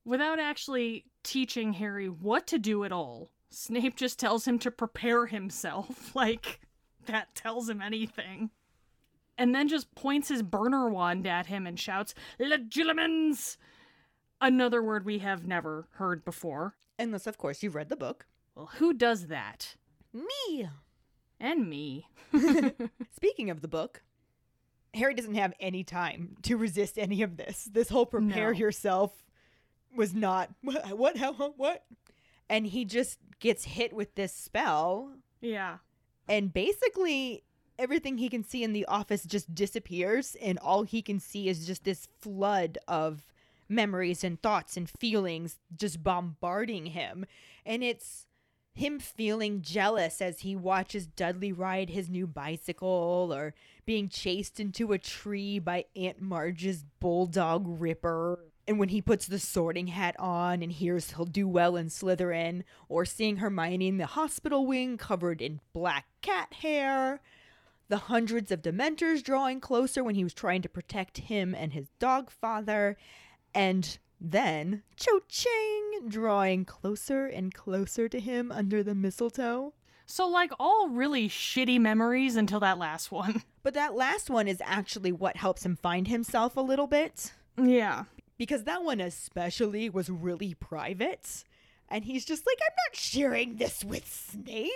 without actually teaching Harry what to do at all, Snape just tells him to prepare himself. [LAUGHS] Like, that tells him anything. And then just points his burner wand at him and shouts, Legilimens! Another word we have never heard before. Unless, of course, you've read the book. Well, who does that? Me. And me. [LAUGHS] [LAUGHS] Speaking of the book, Harry doesn't have any time to resist any of this. This whole prepare No. yourself was not what, [LAUGHS] what, how, how, what? And he just gets hit with this spell, Yeah. and basically everything he can see in the office just disappears, and all he can see is just this flood of memories and thoughts and feelings just bombarding him. And it's him feeling jealous as he watches Dudley ride his new bicycle or being chased into a tree by Aunt Marge's bulldog Ripper. And when he puts the sorting hat on and hears he'll do well in Slytherin, or seeing Hermione in the hospital wing covered in black cat hair, the hundreds of Dementors drawing closer when he was trying to protect him and his dog father, and then Cho Chang drawing closer and closer to him under the mistletoe. So, like, all really shitty memories until that last one. [LAUGHS] But that last one is actually what helps him find himself a little bit. Yeah. Because that one, especially, was really private. And he's just like, I'm not sharing this with Snape.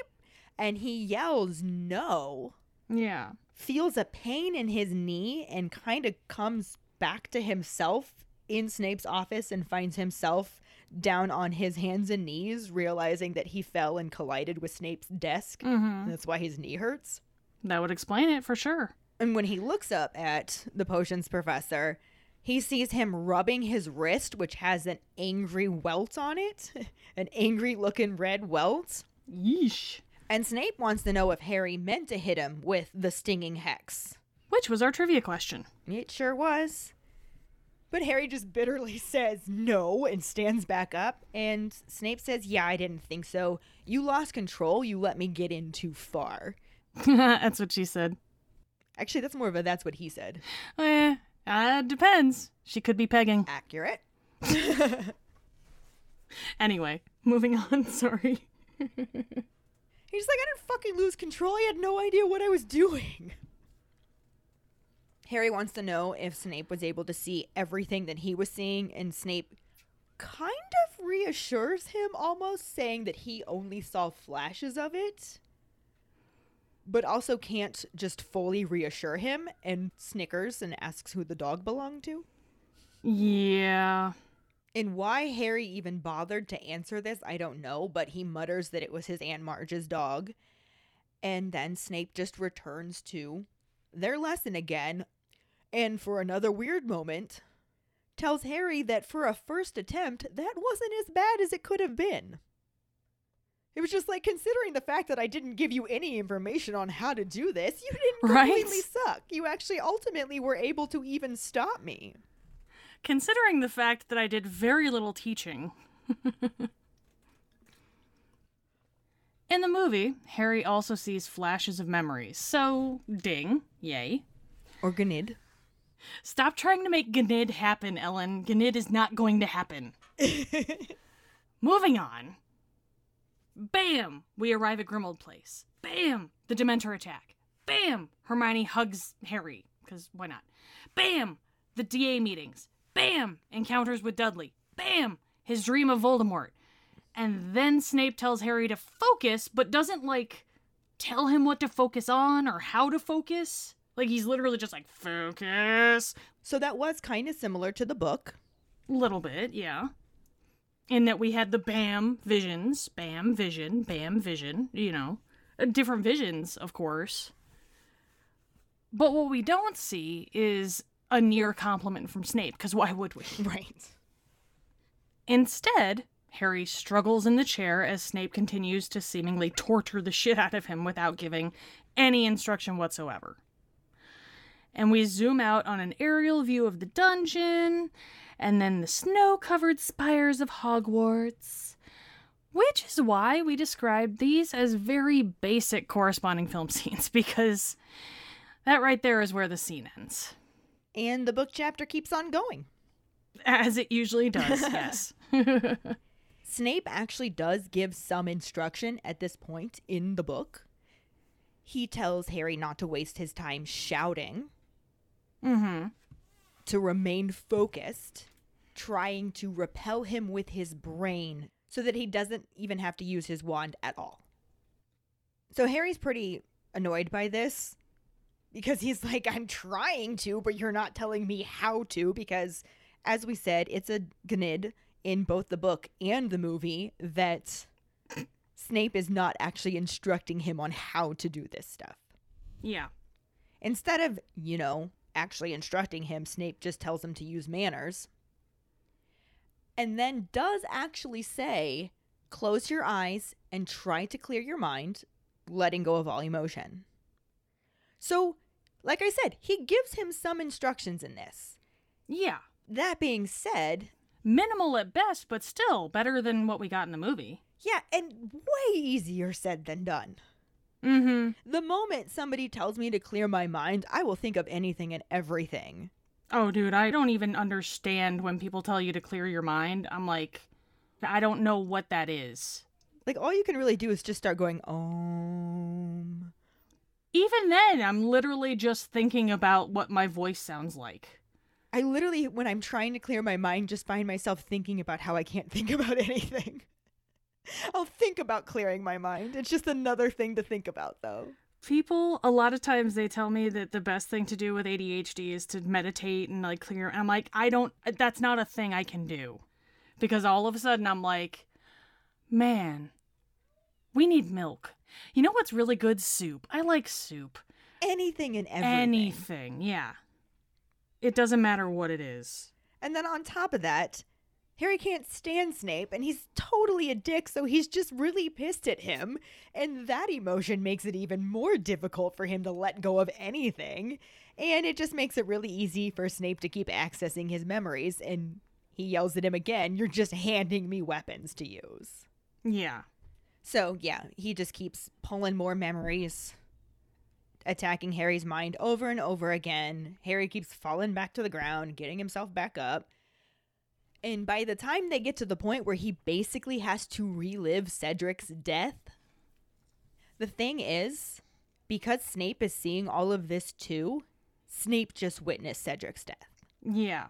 And he yells, No. Yeah. feels a pain in his knee and kind of comes back to himself in Snape's office and finds himself down on his hands and knees, realizing that he fell and collided with Snape's desk. Mm-hmm. That's why his knee hurts. That would explain it for sure. And when he looks up at the potions professor, he sees him rubbing his wrist, which has an angry welt on it, [LAUGHS] an angry looking red welt. Yeesh. And Snape wants to know if Harry meant to hit him with the stinging hex. Which was our trivia question. It sure was. But Harry just bitterly [LAUGHS] says no and stands back up. And Snape says, Yeah, I didn't think so. You lost control. You let me get in too far. [LAUGHS] That's what she said. Actually, that's more of a that's what he said. Eh, uh, depends. She could be pegging. Accurate. [LAUGHS] Anyway, moving on. Sorry. He's like, I didn't fucking lose control. I had no idea what I was doing. Harry wants to know if Snape was able to see everything that he was seeing, and Snape kind of reassures him, almost saying that he only saw flashes of it, but also can't just fully reassure him and snickers and asks who the dog belonged to. Yeah. And why Harry even bothered to answer this, I don't know, but he mutters that it was his Aunt Marge's dog. And then Snape just returns to their lesson again. And for another weird moment, tells Harry that for a first attempt, that wasn't as bad as it could have been. It was just like considering the fact that I didn't give you any information on how to do this, you didn't [LAUGHS] Right? completely suck. You actually ultimately were able to even stop me. Considering the fact that I did very little teaching. [LAUGHS] In the movie, Harry also sees flashes of memories, so ding, yay. Or Gnid. Stop trying to make Gnid happen, Ellen. Gnid is not going to happen. [LAUGHS] Moving on. Bam! We arrive at Grimmauld Place. Bam! The Dementor attack. Bam! Hermione hugs Harry, because why not? Bam! The DA meetings. Bam! Encounters with Dudley. Bam! His dream of Voldemort. And then Snape tells Harry to focus, but doesn't, like, tell him what to focus on or how to focus. Like, he's literally just like, focus. So that was kind of similar to the book. A little bit, yeah. In that we had the BAM visions, BAM vision, BAM vision, you know, uh, different visions, of course. But what we don't see is a near compliment from Snape, because why would we? [LAUGHS] Right. Instead, Harry struggles in the chair as Snape continues to seemingly torture the shit out of him without giving any instruction whatsoever. And we zoom out on an aerial view of the dungeon, and then the snow covered spires of Hogwarts. Which is why we describe these as very basic corresponding film [LAUGHS] scenes, because that right there is where the scene ends. And the book chapter keeps on going. As it usually does, [LAUGHS] yes. Snape actually does give some instruction at this point in the book. He tells Harry not to waste his time shouting, mm-hmm. to remain focused, trying to repel him with his brain so that he doesn't even have to use his wand at all. So Harry's pretty annoyed by this because he's like, I'm trying to, but you're not telling me how to. Because, as we said, it's a gnid in both the book and the movie that Snape is not actually instructing him on how to do this stuff. Yeah. Instead of, you know, actually instructing him, Snape just tells him to use manners. And then does actually say, close your eyes and try to clear your mind, letting go of all emotion. So, like I said, he gives him some instructions in this. Yeah. That being said, Minimal at best, but still better than what we got in the movie. yeah, and way easier said than done. Mm-hmm. The moment somebody tells me to clear my mind, I will think of anything and everything. Oh, dude, I don't even understand when people tell you to clear your mind. I'm like, I don't know what that is. Like, all you can really do is just start going, Om. Even then, I'm literally just thinking about what my voice sounds like. I literally, when I'm trying to clear my mind, just find myself thinking about how I can't [LAUGHS] think about anything. [LAUGHS] I'll think about clearing my mind. It's just another thing to think about, though. People, a lot of times they tell me that the best thing to do with ADHD is to meditate and like clear. And I'm like, I don't, uh, that's not a thing I can do. Because all of a sudden I'm like, man, we need milk. You know what's really good? Soup. I like soup. Anything and everything. Anything, yeah. It doesn't matter what it is. And then on top of that, Harry can't stand Snape and he's totally a dick, so he's just really pissed at him. And that emotion makes it even more difficult for him to let go of anything. And it just makes it really easy for Snape to keep accessing his memories. And he yells at him again, You're just handing me weapons to use. Yeah. So, yeah, he just keeps pulling more memories, attacking Harry's mind over and over again. Harry keeps falling back to the ground, getting himself back up. And by the time they get to the point where he basically has to relive Cedric's death, the thing is, because Snape is seeing all of this too, Snape just witnessed Cedric's death. Yeah.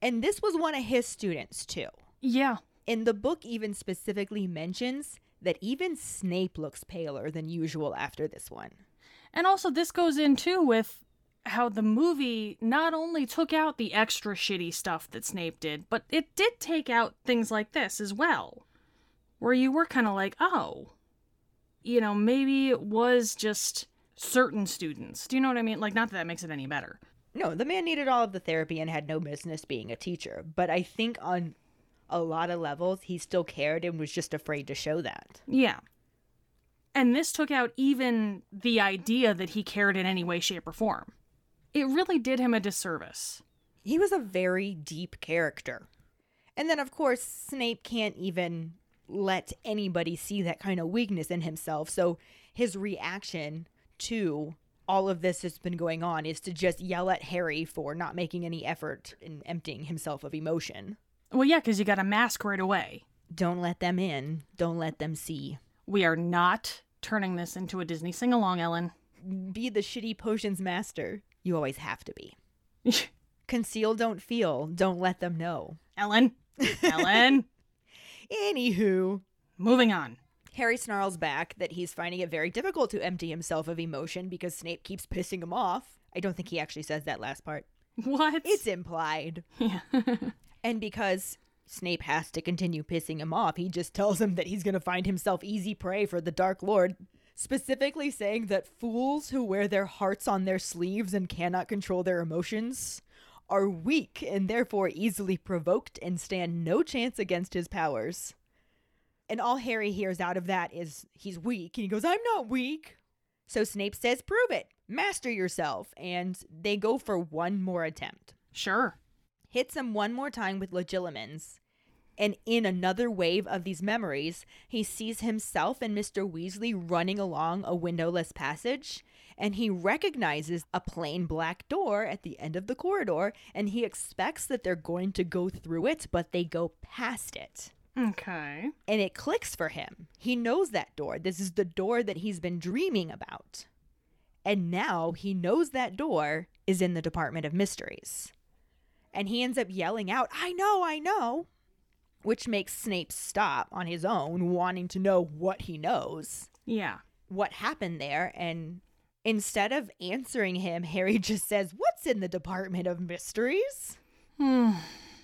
And this was one of his students too. Yeah. And the book even specifically mentions that even Snape looks paler than usual after this one. And also, this goes in too with how the movie not only took out the extra shitty stuff that Snape did, but it did take out things like this as well. Where you were kind of like, oh, you know, maybe it was just certain students. Do you know what I mean? Like, not that that makes it any better. No, the man needed all of the therapy and had no business being a teacher. But I think on a lot of levels, he still cared and was just afraid to show that. Yeah. And this took out even the idea that he cared in any way, shape, or form. It really did him a disservice. He was a very deep character. And then, of course, Snape can't even let anybody see that kind of weakness in himself. So his reaction to all of this that's been going on is to just yell at Harry for not making any effort in emptying himself of emotion. Well, yeah, because you got a mask right away. Don't let them in. Don't let them see. We are not turning this into a Disney sing along, Ellen. Be the shitty potions master. You always have to be. [LAUGHS] Conceal, don't feel. Don't let them know. Ellen. Ellen. [LAUGHS] Anywho, Moving on. Harry snarls back that he's finding it very difficult to empty himself of emotion because Snape keeps pissing him off. I don't think he actually says that last part. [LAUGHS] What? It's implied. yeah. And because Snape has to continue pissing him off, he just tells him that he's going to find himself easy prey for the Dark Lord, specifically saying that fools who wear their hearts on their sleeves and cannot control their emotions are weak and therefore easily provoked and stand no chance against his powers. And all Harry hears out of that is he's weak, and he goes, I'm not weak. So Snape says, Prove it, master yourself. And they go for one more attempt Sure. Hits him one more time with legilimens. And in another wave of these memories, he sees himself and Mr. Weasley running along a windowless passage, and he recognizes a plain black door at the end of the corridor, and he expects that they're going to go through it, but they go past it. Okay. And it clicks for him. He knows that door. This is the door that he's been dreaming about. And now he knows that door is in the Department of Mysteries. And he ends up yelling out, I know, I know, which makes Snape stop on his own, wanting to know what he knows, Yeah. what happened there. And instead of answering him, Harry [LAUGHS] just says, What's in the Department of Mysteries? Hmm.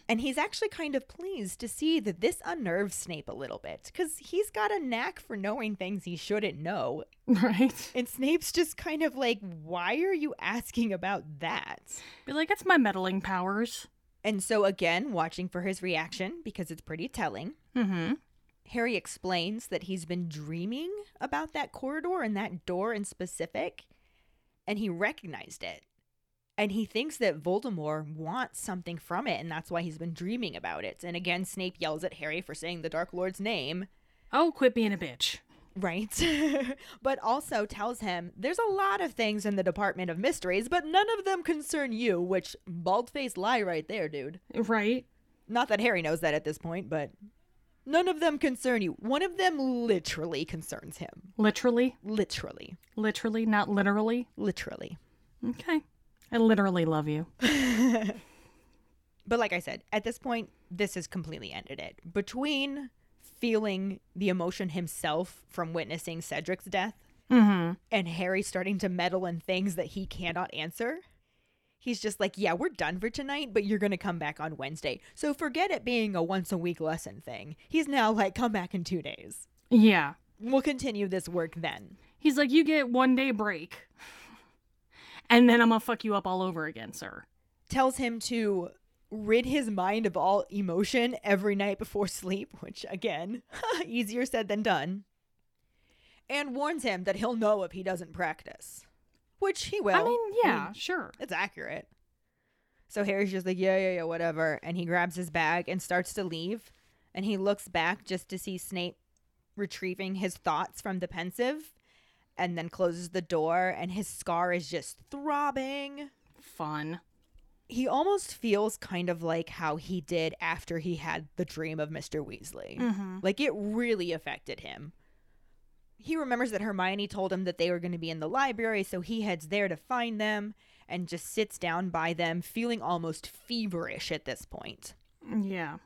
And he's actually kind of pleased to see that this unnerves Snape a little bit because he's got a knack for knowing things he shouldn't know. [LAUGHS] Right. And Snape's just kind of like, why are you asking about that? Be like, it's my meddling powers. And so, again, watching for his reaction because it's pretty telling, Mm-hmm. Harry explains that he's been dreaming about that corridor and that door in specific, and he recognized it. And he thinks that Voldemort wants something from it, and that's why he's been dreaming about it. And again, Snape yells at Harry for saying the Dark Lord's name, Oh, quit being a bitch. right? [LAUGHS] but also tells him there's a lot of things in the Department of Mysteries, but none of them concern you, which bald faced lie right there, dude. Right. Not that Harry knows that at this point, but none of them concern you. One of them literally concerns him. Literally. Literally. Literally, not literally. Literally. Okay. I literally love you. [LAUGHS] But like I said, at this point, this has completely ended it. Between feeling the emotion himself from witnessing Cedric's death Mm-hmm. and Harry starting to meddle in things that he cannot answer, he's just like, yeah, we're done for tonight, but you're going to come back on Wednesday. So forget it being a once a week lesson thing. He's now like, come back in two days. Yeah. We'll continue this work then. He's like, you get one day break. And then I'm gonna fuck you up all over again, sir. Tells him to rid his mind of all emotion every night before sleep, which again, [LAUGHS] easier said than done. And warns him that he'll know if he doesn't practice. Which he will. I mean, yeah, hmm. sure. It's accurate. So Harry's just like, yeah, yeah, yeah, whatever. And he grabs his bag and starts to leave. And he looks back just to see Snape retrieving his thoughts from the Pensieve and then closes the door. And his scar is just throbbing. Fun. He almost feels kind of like how he did after he had the dream of Mr. Weasley. Mm-hmm. Like it really affected him. He remembers that Hermione told him that they were going to be in the library, so he heads there to find them and just sits down by them, feeling almost feverish at this point. Yeah.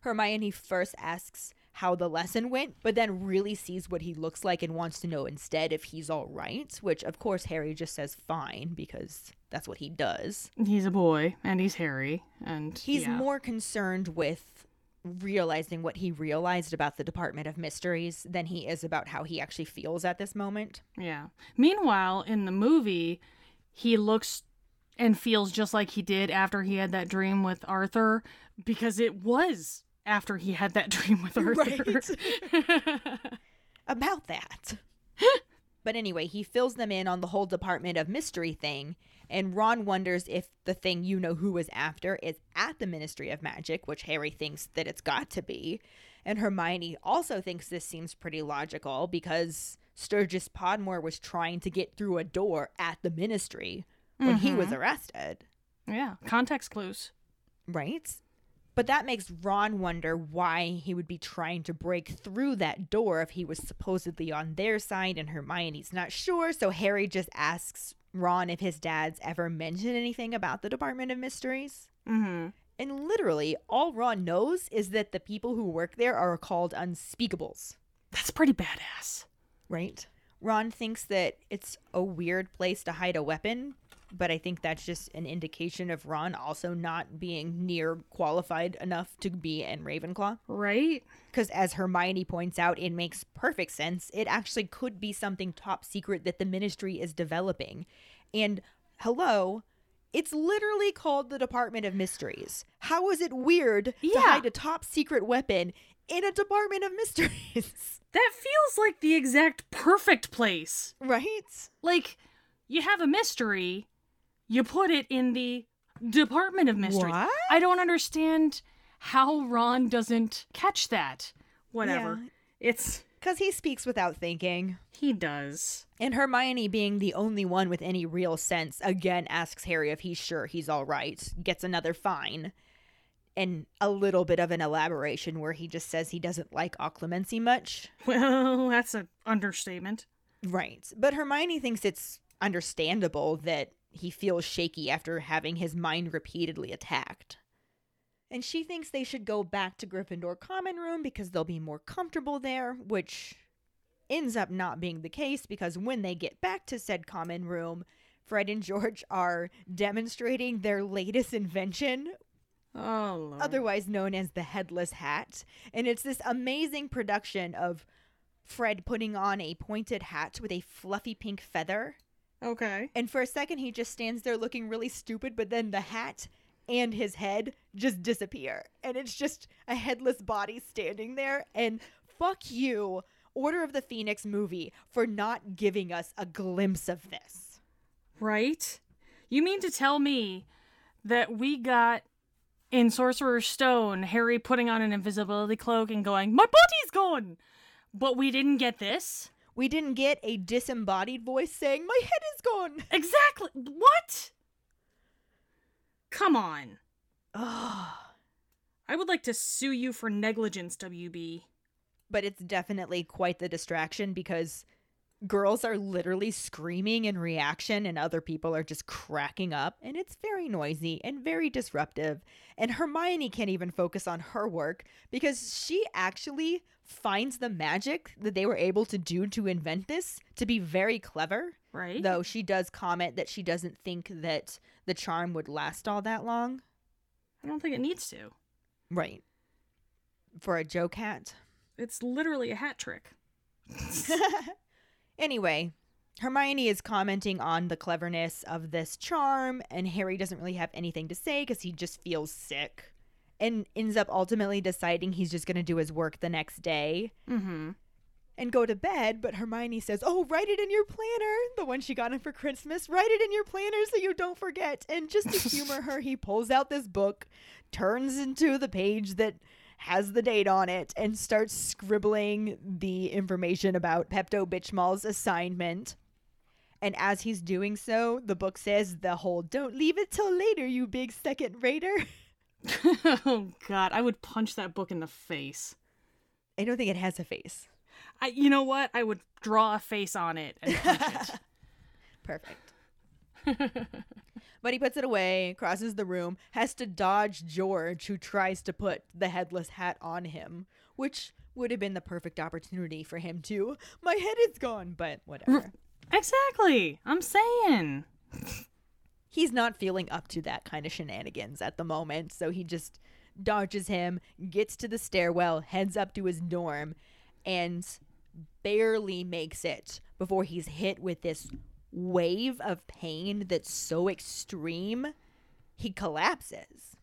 Hermione first asks how the lesson went, but then really sees what he looks like and wants to know instead if he's all right, which of course Harry just says fine because that's what he does. He's a boy and he's Harry and He's yeah. more concerned with realizing what he realized about the Department of Mysteries than he is about how he actually feels at this moment. Yeah. Meanwhile, in the movie, he looks and feels just like he did after he had that dream with Arthur because it was after he had that [LAUGHS] dream with Arthur. [LAUGHS] About that. but anyway, he fills them in on the whole Department of Mystery thing, and Ron wonders if the thing you know who was after is at the Ministry of Magic, which Harry thinks that it's got to be. And Hermione also thinks this seems pretty logical because Sturgis Podmore was trying to get through a door at the ministry when he was mm-hmm. arrested, Yeah, context clues. right? But that makes Ron wonder why he would be trying to break through that door if he was supposedly on their side and Hermione's not sure. So Harry just asks Ron if his dad's ever mentioned anything about the Department of Mysteries. Mm-hmm. And literally, all Ron knows is that the people who work there are called unspeakables, That's pretty badass. right? Ron thinks that it's a weird place to hide a weapon, but I think that's just an indication of Ron also not being near qualified enough to be in Ravenclaw. Right? Because as Hermione points out, it makes perfect sense. It actually could be something top secret that the ministry is developing. And hello, it's literally called the Department of Mysteries. How is it weird to hide a top secret weapon in a Department of Mysteries? [LAUGHS] That feels like the exact perfect place. right? Like, you have a mystery, you put it in the Department of Mystery. What? I don't understand how Ron doesn't catch that. Whatever. Yeah. It's. Because he speaks without thinking. He does. And Hermione, being the only one with any real sense, again asks Harry if he's sure he's all right, gets another fine, and a little bit of an elaboration where he just says he doesn't like occlumency much. [LAUGHS] Well, that's an understatement. Right. But Hermione thinks it's understandable that he feels shaky after having his mind repeatedly attacked. And she thinks they should go back to Gryffindor Common Room because they'll be more comfortable there, which ends up not being the case because when they get back to said common room, Fred and George [LAUGHS] are demonstrating their latest invention, Oh, otherwise known as the headless hat. And it's this amazing production of Fred putting on a pointed hat with a fluffy pink feather. Okay. And for a second, he just stands there looking really stupid, but then the hat and his head just disappear. And it's just a headless body standing there. And fuck you, Order of the Phoenix movie, for not giving us a glimpse of this. Right? You mean to tell me that we got in Sorcerer's Stone Harry putting on an invisibility cloak and going, My body's gone! But we didn't get this? We didn't get a disembodied voice saying, My head is gone. Exactly. What? Come on. Ugh. I would like to sue you for negligence, WB. but it's definitely quite the distraction because girls are literally screaming in reaction and other people are just cracking up and it's very noisy and very disruptive and Hermione can't even focus on her work because she actually finds the magic that they were able to do to invent this to be very clever Right? though she does comment that she doesn't think that the charm would last all that long I don't think it needs to. right for a joke hat It's literally a hat trick. [LAUGHS] [LAUGHS] Anyway, Hermione is commenting on the cleverness of this charm, and Harry doesn't really have anything to say because he just feels sick and ends up ultimately deciding he's just going to do his work the next day Mm-hmm. and go to bed. But Hermione says, Oh, write it in your planner, the one she got him for Christmas. Write it in your planner so you don't forget. And just to [LAUGHS] humor her, he pulls out this book, turns into the page that has the date on it, and starts scribbling the information about Pepto Bitchmall's assignment. And as he's doing so, the book says the whole don't leave it till later, you big second rater. [LAUGHS] [LAUGHS] oh god, I would punch that book in the face. I don't think it has a face. I you know what? I would draw a face on it and punch it. [LAUGHS] Perfect. But he puts it away, crosses the room, has to dodge George, who tries to put the headless hat on him, which would have been the perfect opportunity for him to. My head is gone, but whatever. Exactly. I'm saying. [LAUGHS] He's not feeling up to that kind of shenanigans at the moment, so he just dodges him, gets to the stairwell, heads up to his dorm, and barely makes it before he's hit with this wave of pain that's so extreme he collapses.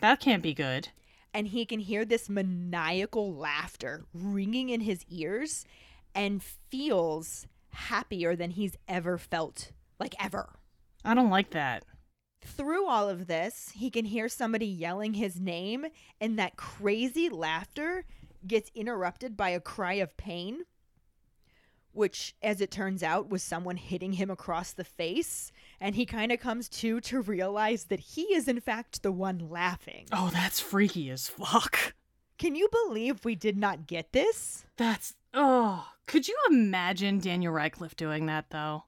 That can't be good. And he can hear this maniacal laughter ringing in his ears and feels happier than he's ever felt, like ever. I don't like that. Through all of this, he can hear somebody yelling his name, and that crazy laughter gets interrupted by a cry of pain, which, as it turns out, was someone hitting him across the face. And he kind of comes to to realize that he is, in fact, the one laughing. Oh, that's freaky as fuck. Can you believe we did not get this? That's oh. Could you imagine Daniel Radcliffe doing that though?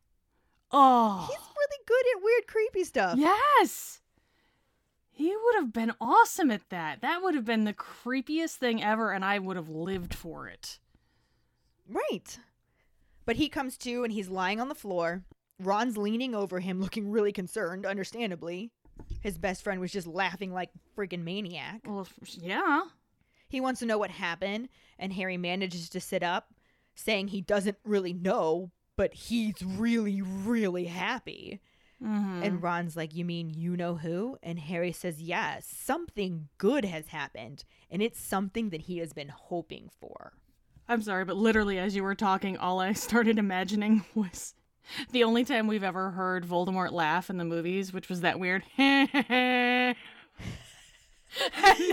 Oh, He's really good at weird, creepy stuff. yes. He would have been awesome at that. That would have been the creepiest thing ever, and I would have lived for it. Right. But he comes to and he's lying on the floor. Ron's leaning over him, looking really concerned, understandably. His best friend was just laughing like freaking maniac. Well, yeah. He wants to know what happened, and Harry manages to sit up, saying he doesn't really know, but he's really, really happy. Mm-hmm. And Ron's like, You mean you know who? And Harry says, Yes, something good has happened, and it's something that he has been hoping for. I'm sorry, but literally, as you were talking, all I [LAUGHS] started imagining [LAUGHS] was the only time we've ever heard Voldemort laugh in the movies, which was that weird. [LAUGHS] and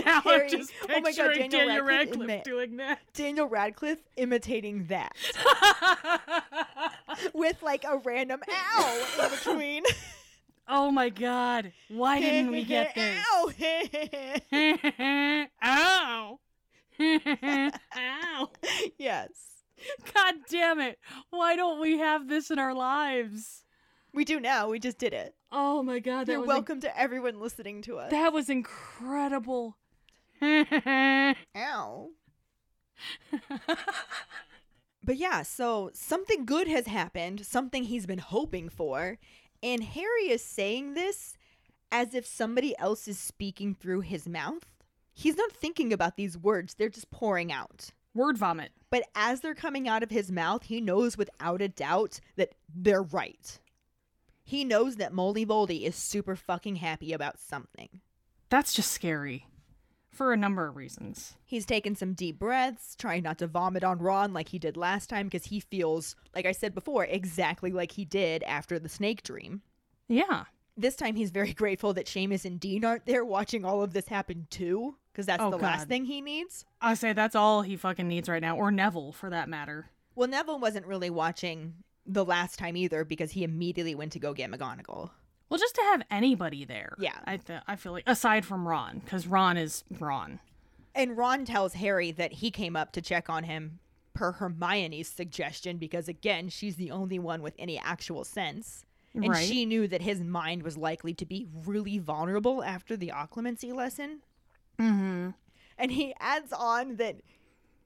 now Harry- I'm just oh my God, Daniel Daniel Radcliffe Radcliffe, doing that. Daniel Radcliffe imitating that with like a random ow in between. oh my god! Why didn't we get this? Ow! Ow! [LAUGHS] Ow! yes. God damn it! Why don't we have this in our lives? We do now. We just did it. Oh my god! That You're welcome to everyone listening to us. That was incredible. [LAUGHS] Ow. [LAUGHS] But yeah, so something good has happened, something he's been hoping for, and Harry is saying this as if somebody else is speaking through his mouth. He's not thinking about these words, they're just pouring out. Word vomit. But as they're coming out of his mouth, he knows without a doubt that they're right. He knows that Moldy Voldy is super fucking happy about something. That's just scary. For a number of reasons. He's taken some deep breaths, trying not to vomit on Ron like he did last time because he feels, like I said before, exactly like he did after the snake dream. Yeah. This time he's very [LAUGHS] grateful that Seamus and Dean aren't there watching all of this happen too, because that's Oh, the last thing he needs. I say that's all he fucking needs right now, or Neville for that matter. Well, Neville wasn't really watching the last time either because he immediately went to go get McGonagall. Well, just to have anybody there. Yeah. I th- I feel like aside from Ron, because Ron is Ron. And Ron tells Harry that he came up to check on him per Hermione's suggestion because, again, she's the only one with any actual sense. And Right. she knew that his mind was likely to be really vulnerable after the occlumency lesson. Mm-hmm. And he adds on that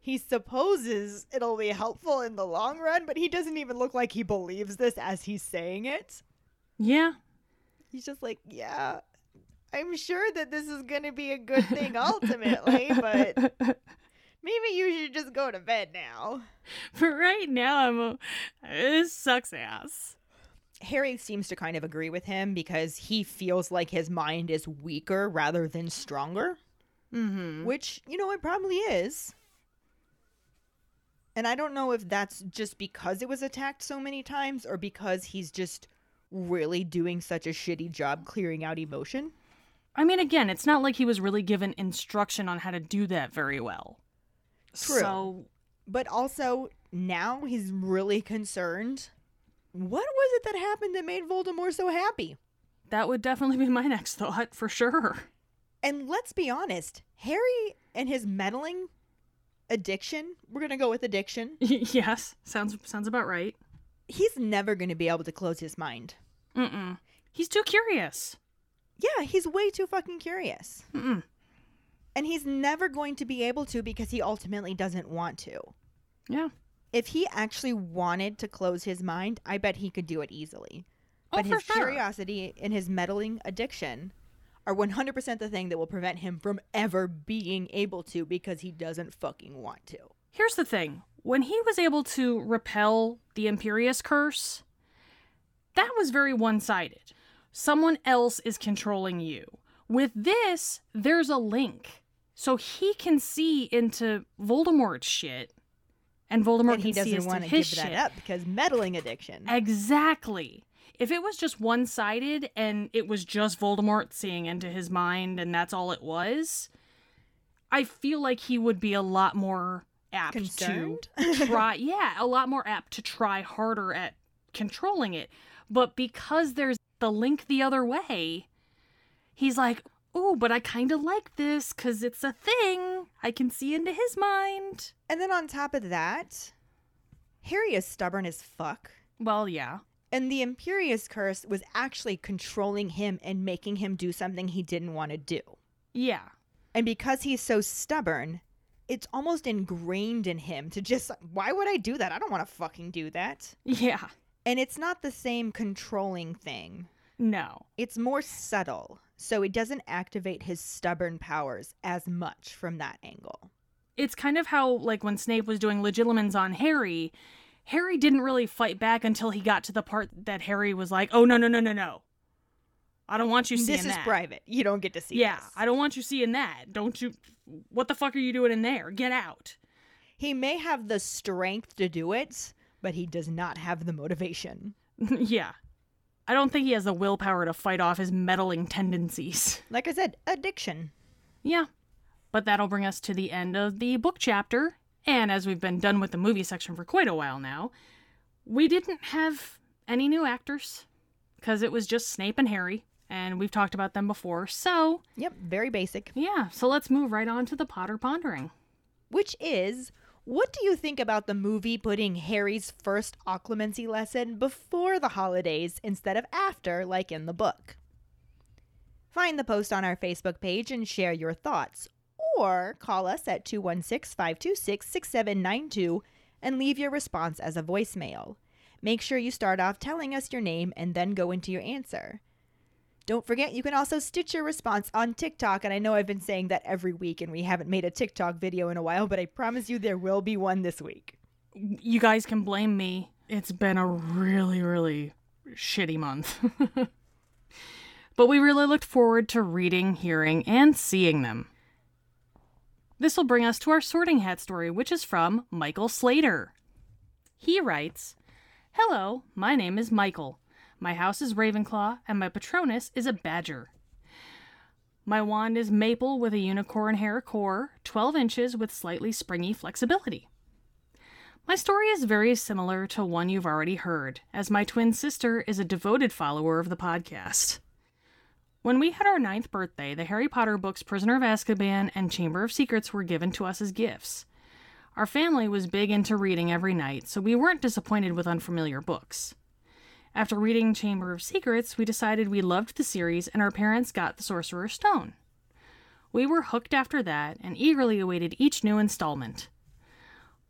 he supposes it'll be helpful in the long run, but he doesn't even look like he believes this as he's saying it. Yeah. He's just like, yeah, I'm sure that this is going to be a good thing ultimately, but [LAUGHS] maybe you should just go to bed now. But right now, I'm. A, this sucks ass. Harry seems to kind of agree with him because he feels like his mind is weaker rather than stronger, Mm-hmm. which, you know, it probably is. And I don't know if that's just because it was attacked so many times or because he's just really doing such a shitty job clearing out emotion. I mean, again, it's not like he was really given instruction on how to do that very well. True. So But also, now he's really concerned. What was it that happened that made Voldemort so happy? that would definitely be my [LAUGHS] next thought for sure. And let's be honest, Harry and his meddling addiction, we're going to go with addiction, [LAUGHS] yes, sounds sounds about right. he's never going to be able to close his mind. Mm-mm. He's too curious. Yeah, he's way too fucking curious. Mm-mm. And he's never going to be able to because he ultimately doesn't want to. Yeah. If he actually wanted to close his mind, I bet he could do it easily. Oh, But for his sure. curiosity and his meddling addiction are 100% the thing that will prevent him from ever being able to because he doesn't fucking want to. Here's the thing. When he was able to repel the Imperius curse, that was very one-sided. Someone else is controlling you. With this, there's a link. So he can see into Voldemort's shit and Voldemort and he can see doesn't into want to his give shit. that up because meddling addiction. Exactly. If it was just one sided and it was just Voldemort seeing into his mind and that's all it was, I feel like he would be a lot more apt Concerned? to [LAUGHS] try. yeah, a lot more apt to try harder at controlling it. But because there's the link the other way, he's like, "Oh, but I kind of like this because it's a thing. I can see into his mind." And then on top of that, Harry is stubborn as fuck. Well, yeah. And the Imperius Curse was actually controlling him and making him do something he didn't want to do. Yeah. And because he's so stubborn, it's almost ingrained in him to just, why would I do that? I don't want to fucking do that. Yeah. And it's not the same controlling thing, No. it's more subtle. So it doesn't activate his stubborn powers as much from that angle. It's kind of how, like, when Snape was doing legilimens on Harry, Harry didn't really fight back until he got to the part that Harry was like, oh, no, no, no, no, no. I don't want you seeing that. this is that. private. You don't get to see Yeah, this. I don't want you seeing that. Don't you? What the fuck are you doing in there? Get out. He may have the strength to do it, but he does not have the motivation. [LAUGHS] yeah. I don't think he has the willpower to fight off his meddling tendencies. [LAUGHS] Like I said, addiction. Yeah. But that'll bring us to the end of the book chapter. And as we've been done with the movie section for quite a while now, we didn't have any new actors because it was just Snape and Harry. And we've talked about them before. So, Yep, very basic. yeah, so let's move right on to the Potter Pondering. Which is, what do you think about the movie putting Harry's first occlumency lesson before the holidays instead of after, like in the book? Find the post on our Facebook page and share your thoughts, or call us at 216 526 6792 and leave your response as a voicemail. Make sure you start off telling us your name and then go into your answer. Don't forget, you can also stitch your response on TikTok. And I know I've been saying that every week, and we haven't made a TikTok video in a while, but I promise you there will be one this week. you guys can blame me. It's been a really, really shitty month. [LAUGHS] but we really looked forward to reading, hearing, and seeing them. This will bring us to our sorting hat story, which is from Michael Slater. He writes Hello, my name is Michael. My house is Ravenclaw, and my Patronus is a badger. My wand is maple with a unicorn hair core, 12 inches with slightly springy flexibility. My story is very similar to one you've already heard, as my twin sister is a devoted follower of the podcast. When we had our ninth birthday, the Harry Potter books Prisoner of Azkaban and Chamber of Secrets were given to us as gifts. Our family was big into reading every night, so we weren't disappointed with unfamiliar books. After reading Chamber of Secrets, we decided we loved the series and our parents got the Sorcerer's Stone. We were hooked after that and eagerly awaited each new installment.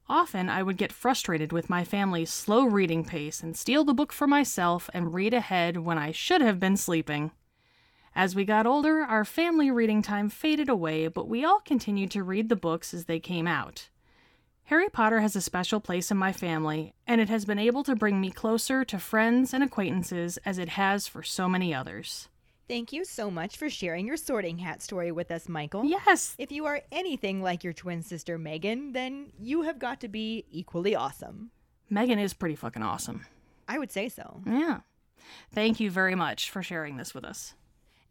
Often I would get frustrated with my family's slow reading pace and steal the book for myself and read ahead when I should have been sleeping. As we got older, our family reading time faded away, but we all continued to read the books as they came out. Harry Potter has a special place in my family, and it has been able to bring me closer to friends and acquaintances as it has for so many others. Thank you so much for sharing your sorting hat story with us, Michael. Yes, If you are anything like your twin sister Megan, then you have got to be equally awesome. Megan is pretty fucking awesome. I would say so. Yeah. Thank you very much for sharing this with us.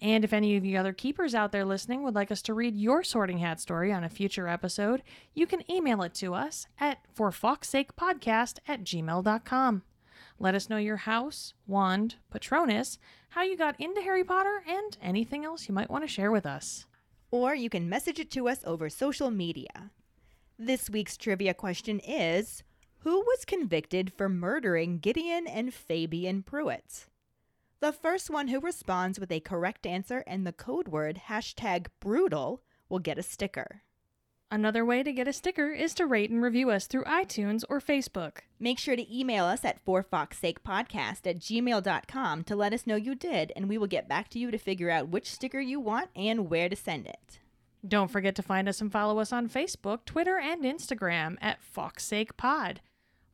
And if any of you other keepers out there listening would like us to read your sorting hat story on a future episode, you can email it to us at forfoxsakepodcast at gmail.com. Let us know your house, wand, patronus, how you got into Harry Potter, and anything else you might want to share with us. Or you can message it to us over social media. This week's trivia question is Who was convicted for murdering Gideon and Fabian Prewett? The first one who responds with a correct answer and the code word hashtag brutal will get a sticker. Another way to get a sticker is to rate and review us through iTunes or Facebook. Make sure to email us at forfoxsakepodcast at gmail.com to let us know you did, and we will get back to you to figure out which sticker you want and where to send it. Don't forget to find us and follow us on Facebook, Twitter, and Instagram at FoxSakePod.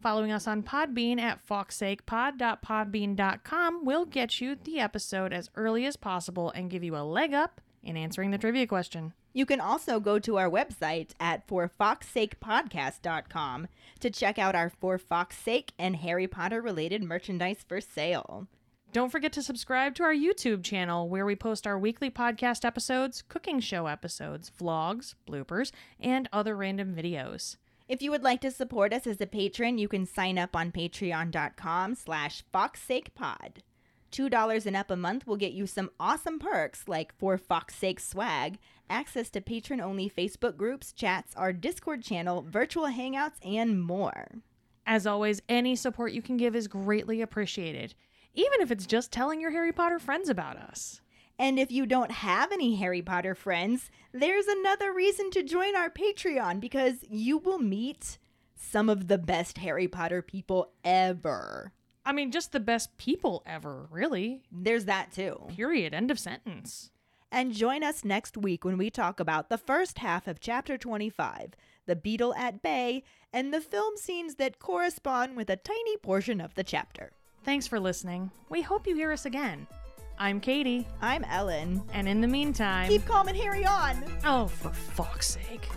Following us on Podbean at foxsakepod.podbean.com will get you the episode as early as possible and give you a leg up in answering the trivia question. You can also go to our website at forfoxsakepodcast.com to check out our For Fox Sake and Harry Potter related merchandise for sale. Don't forget to subscribe to our YouTube channel where we post our weekly podcast episodes, cooking show episodes, vlogs, bloopers, and other random videos. If you would like to support us as a patron, you can sign up on patreon.com slash foxsakepod. $2 and up a month will get you some awesome perks like for Fox Sake swag, access to patron-only Facebook groups, chats, our Discord channel, virtual hangouts, and more. As always, any support you can give is greatly appreciated, even if it's just telling your Harry Potter friends about us. And if you don't have any Harry Potter friends, there's another reason to join our Patreon because you will meet some of the best Harry Potter people ever. I mean, just the best people ever, really. There's that too. Period. End of sentence. And join us next week when we talk about the first half of Chapter 25, The Beetle at Bay, and the film scenes that correspond with a tiny portion of the chapter. Thanks for listening. We hope you hear us again. I'm Katie, I'm Ellen. and in the meantime. Keep calm and Harry on! Oh, for fuck's sake.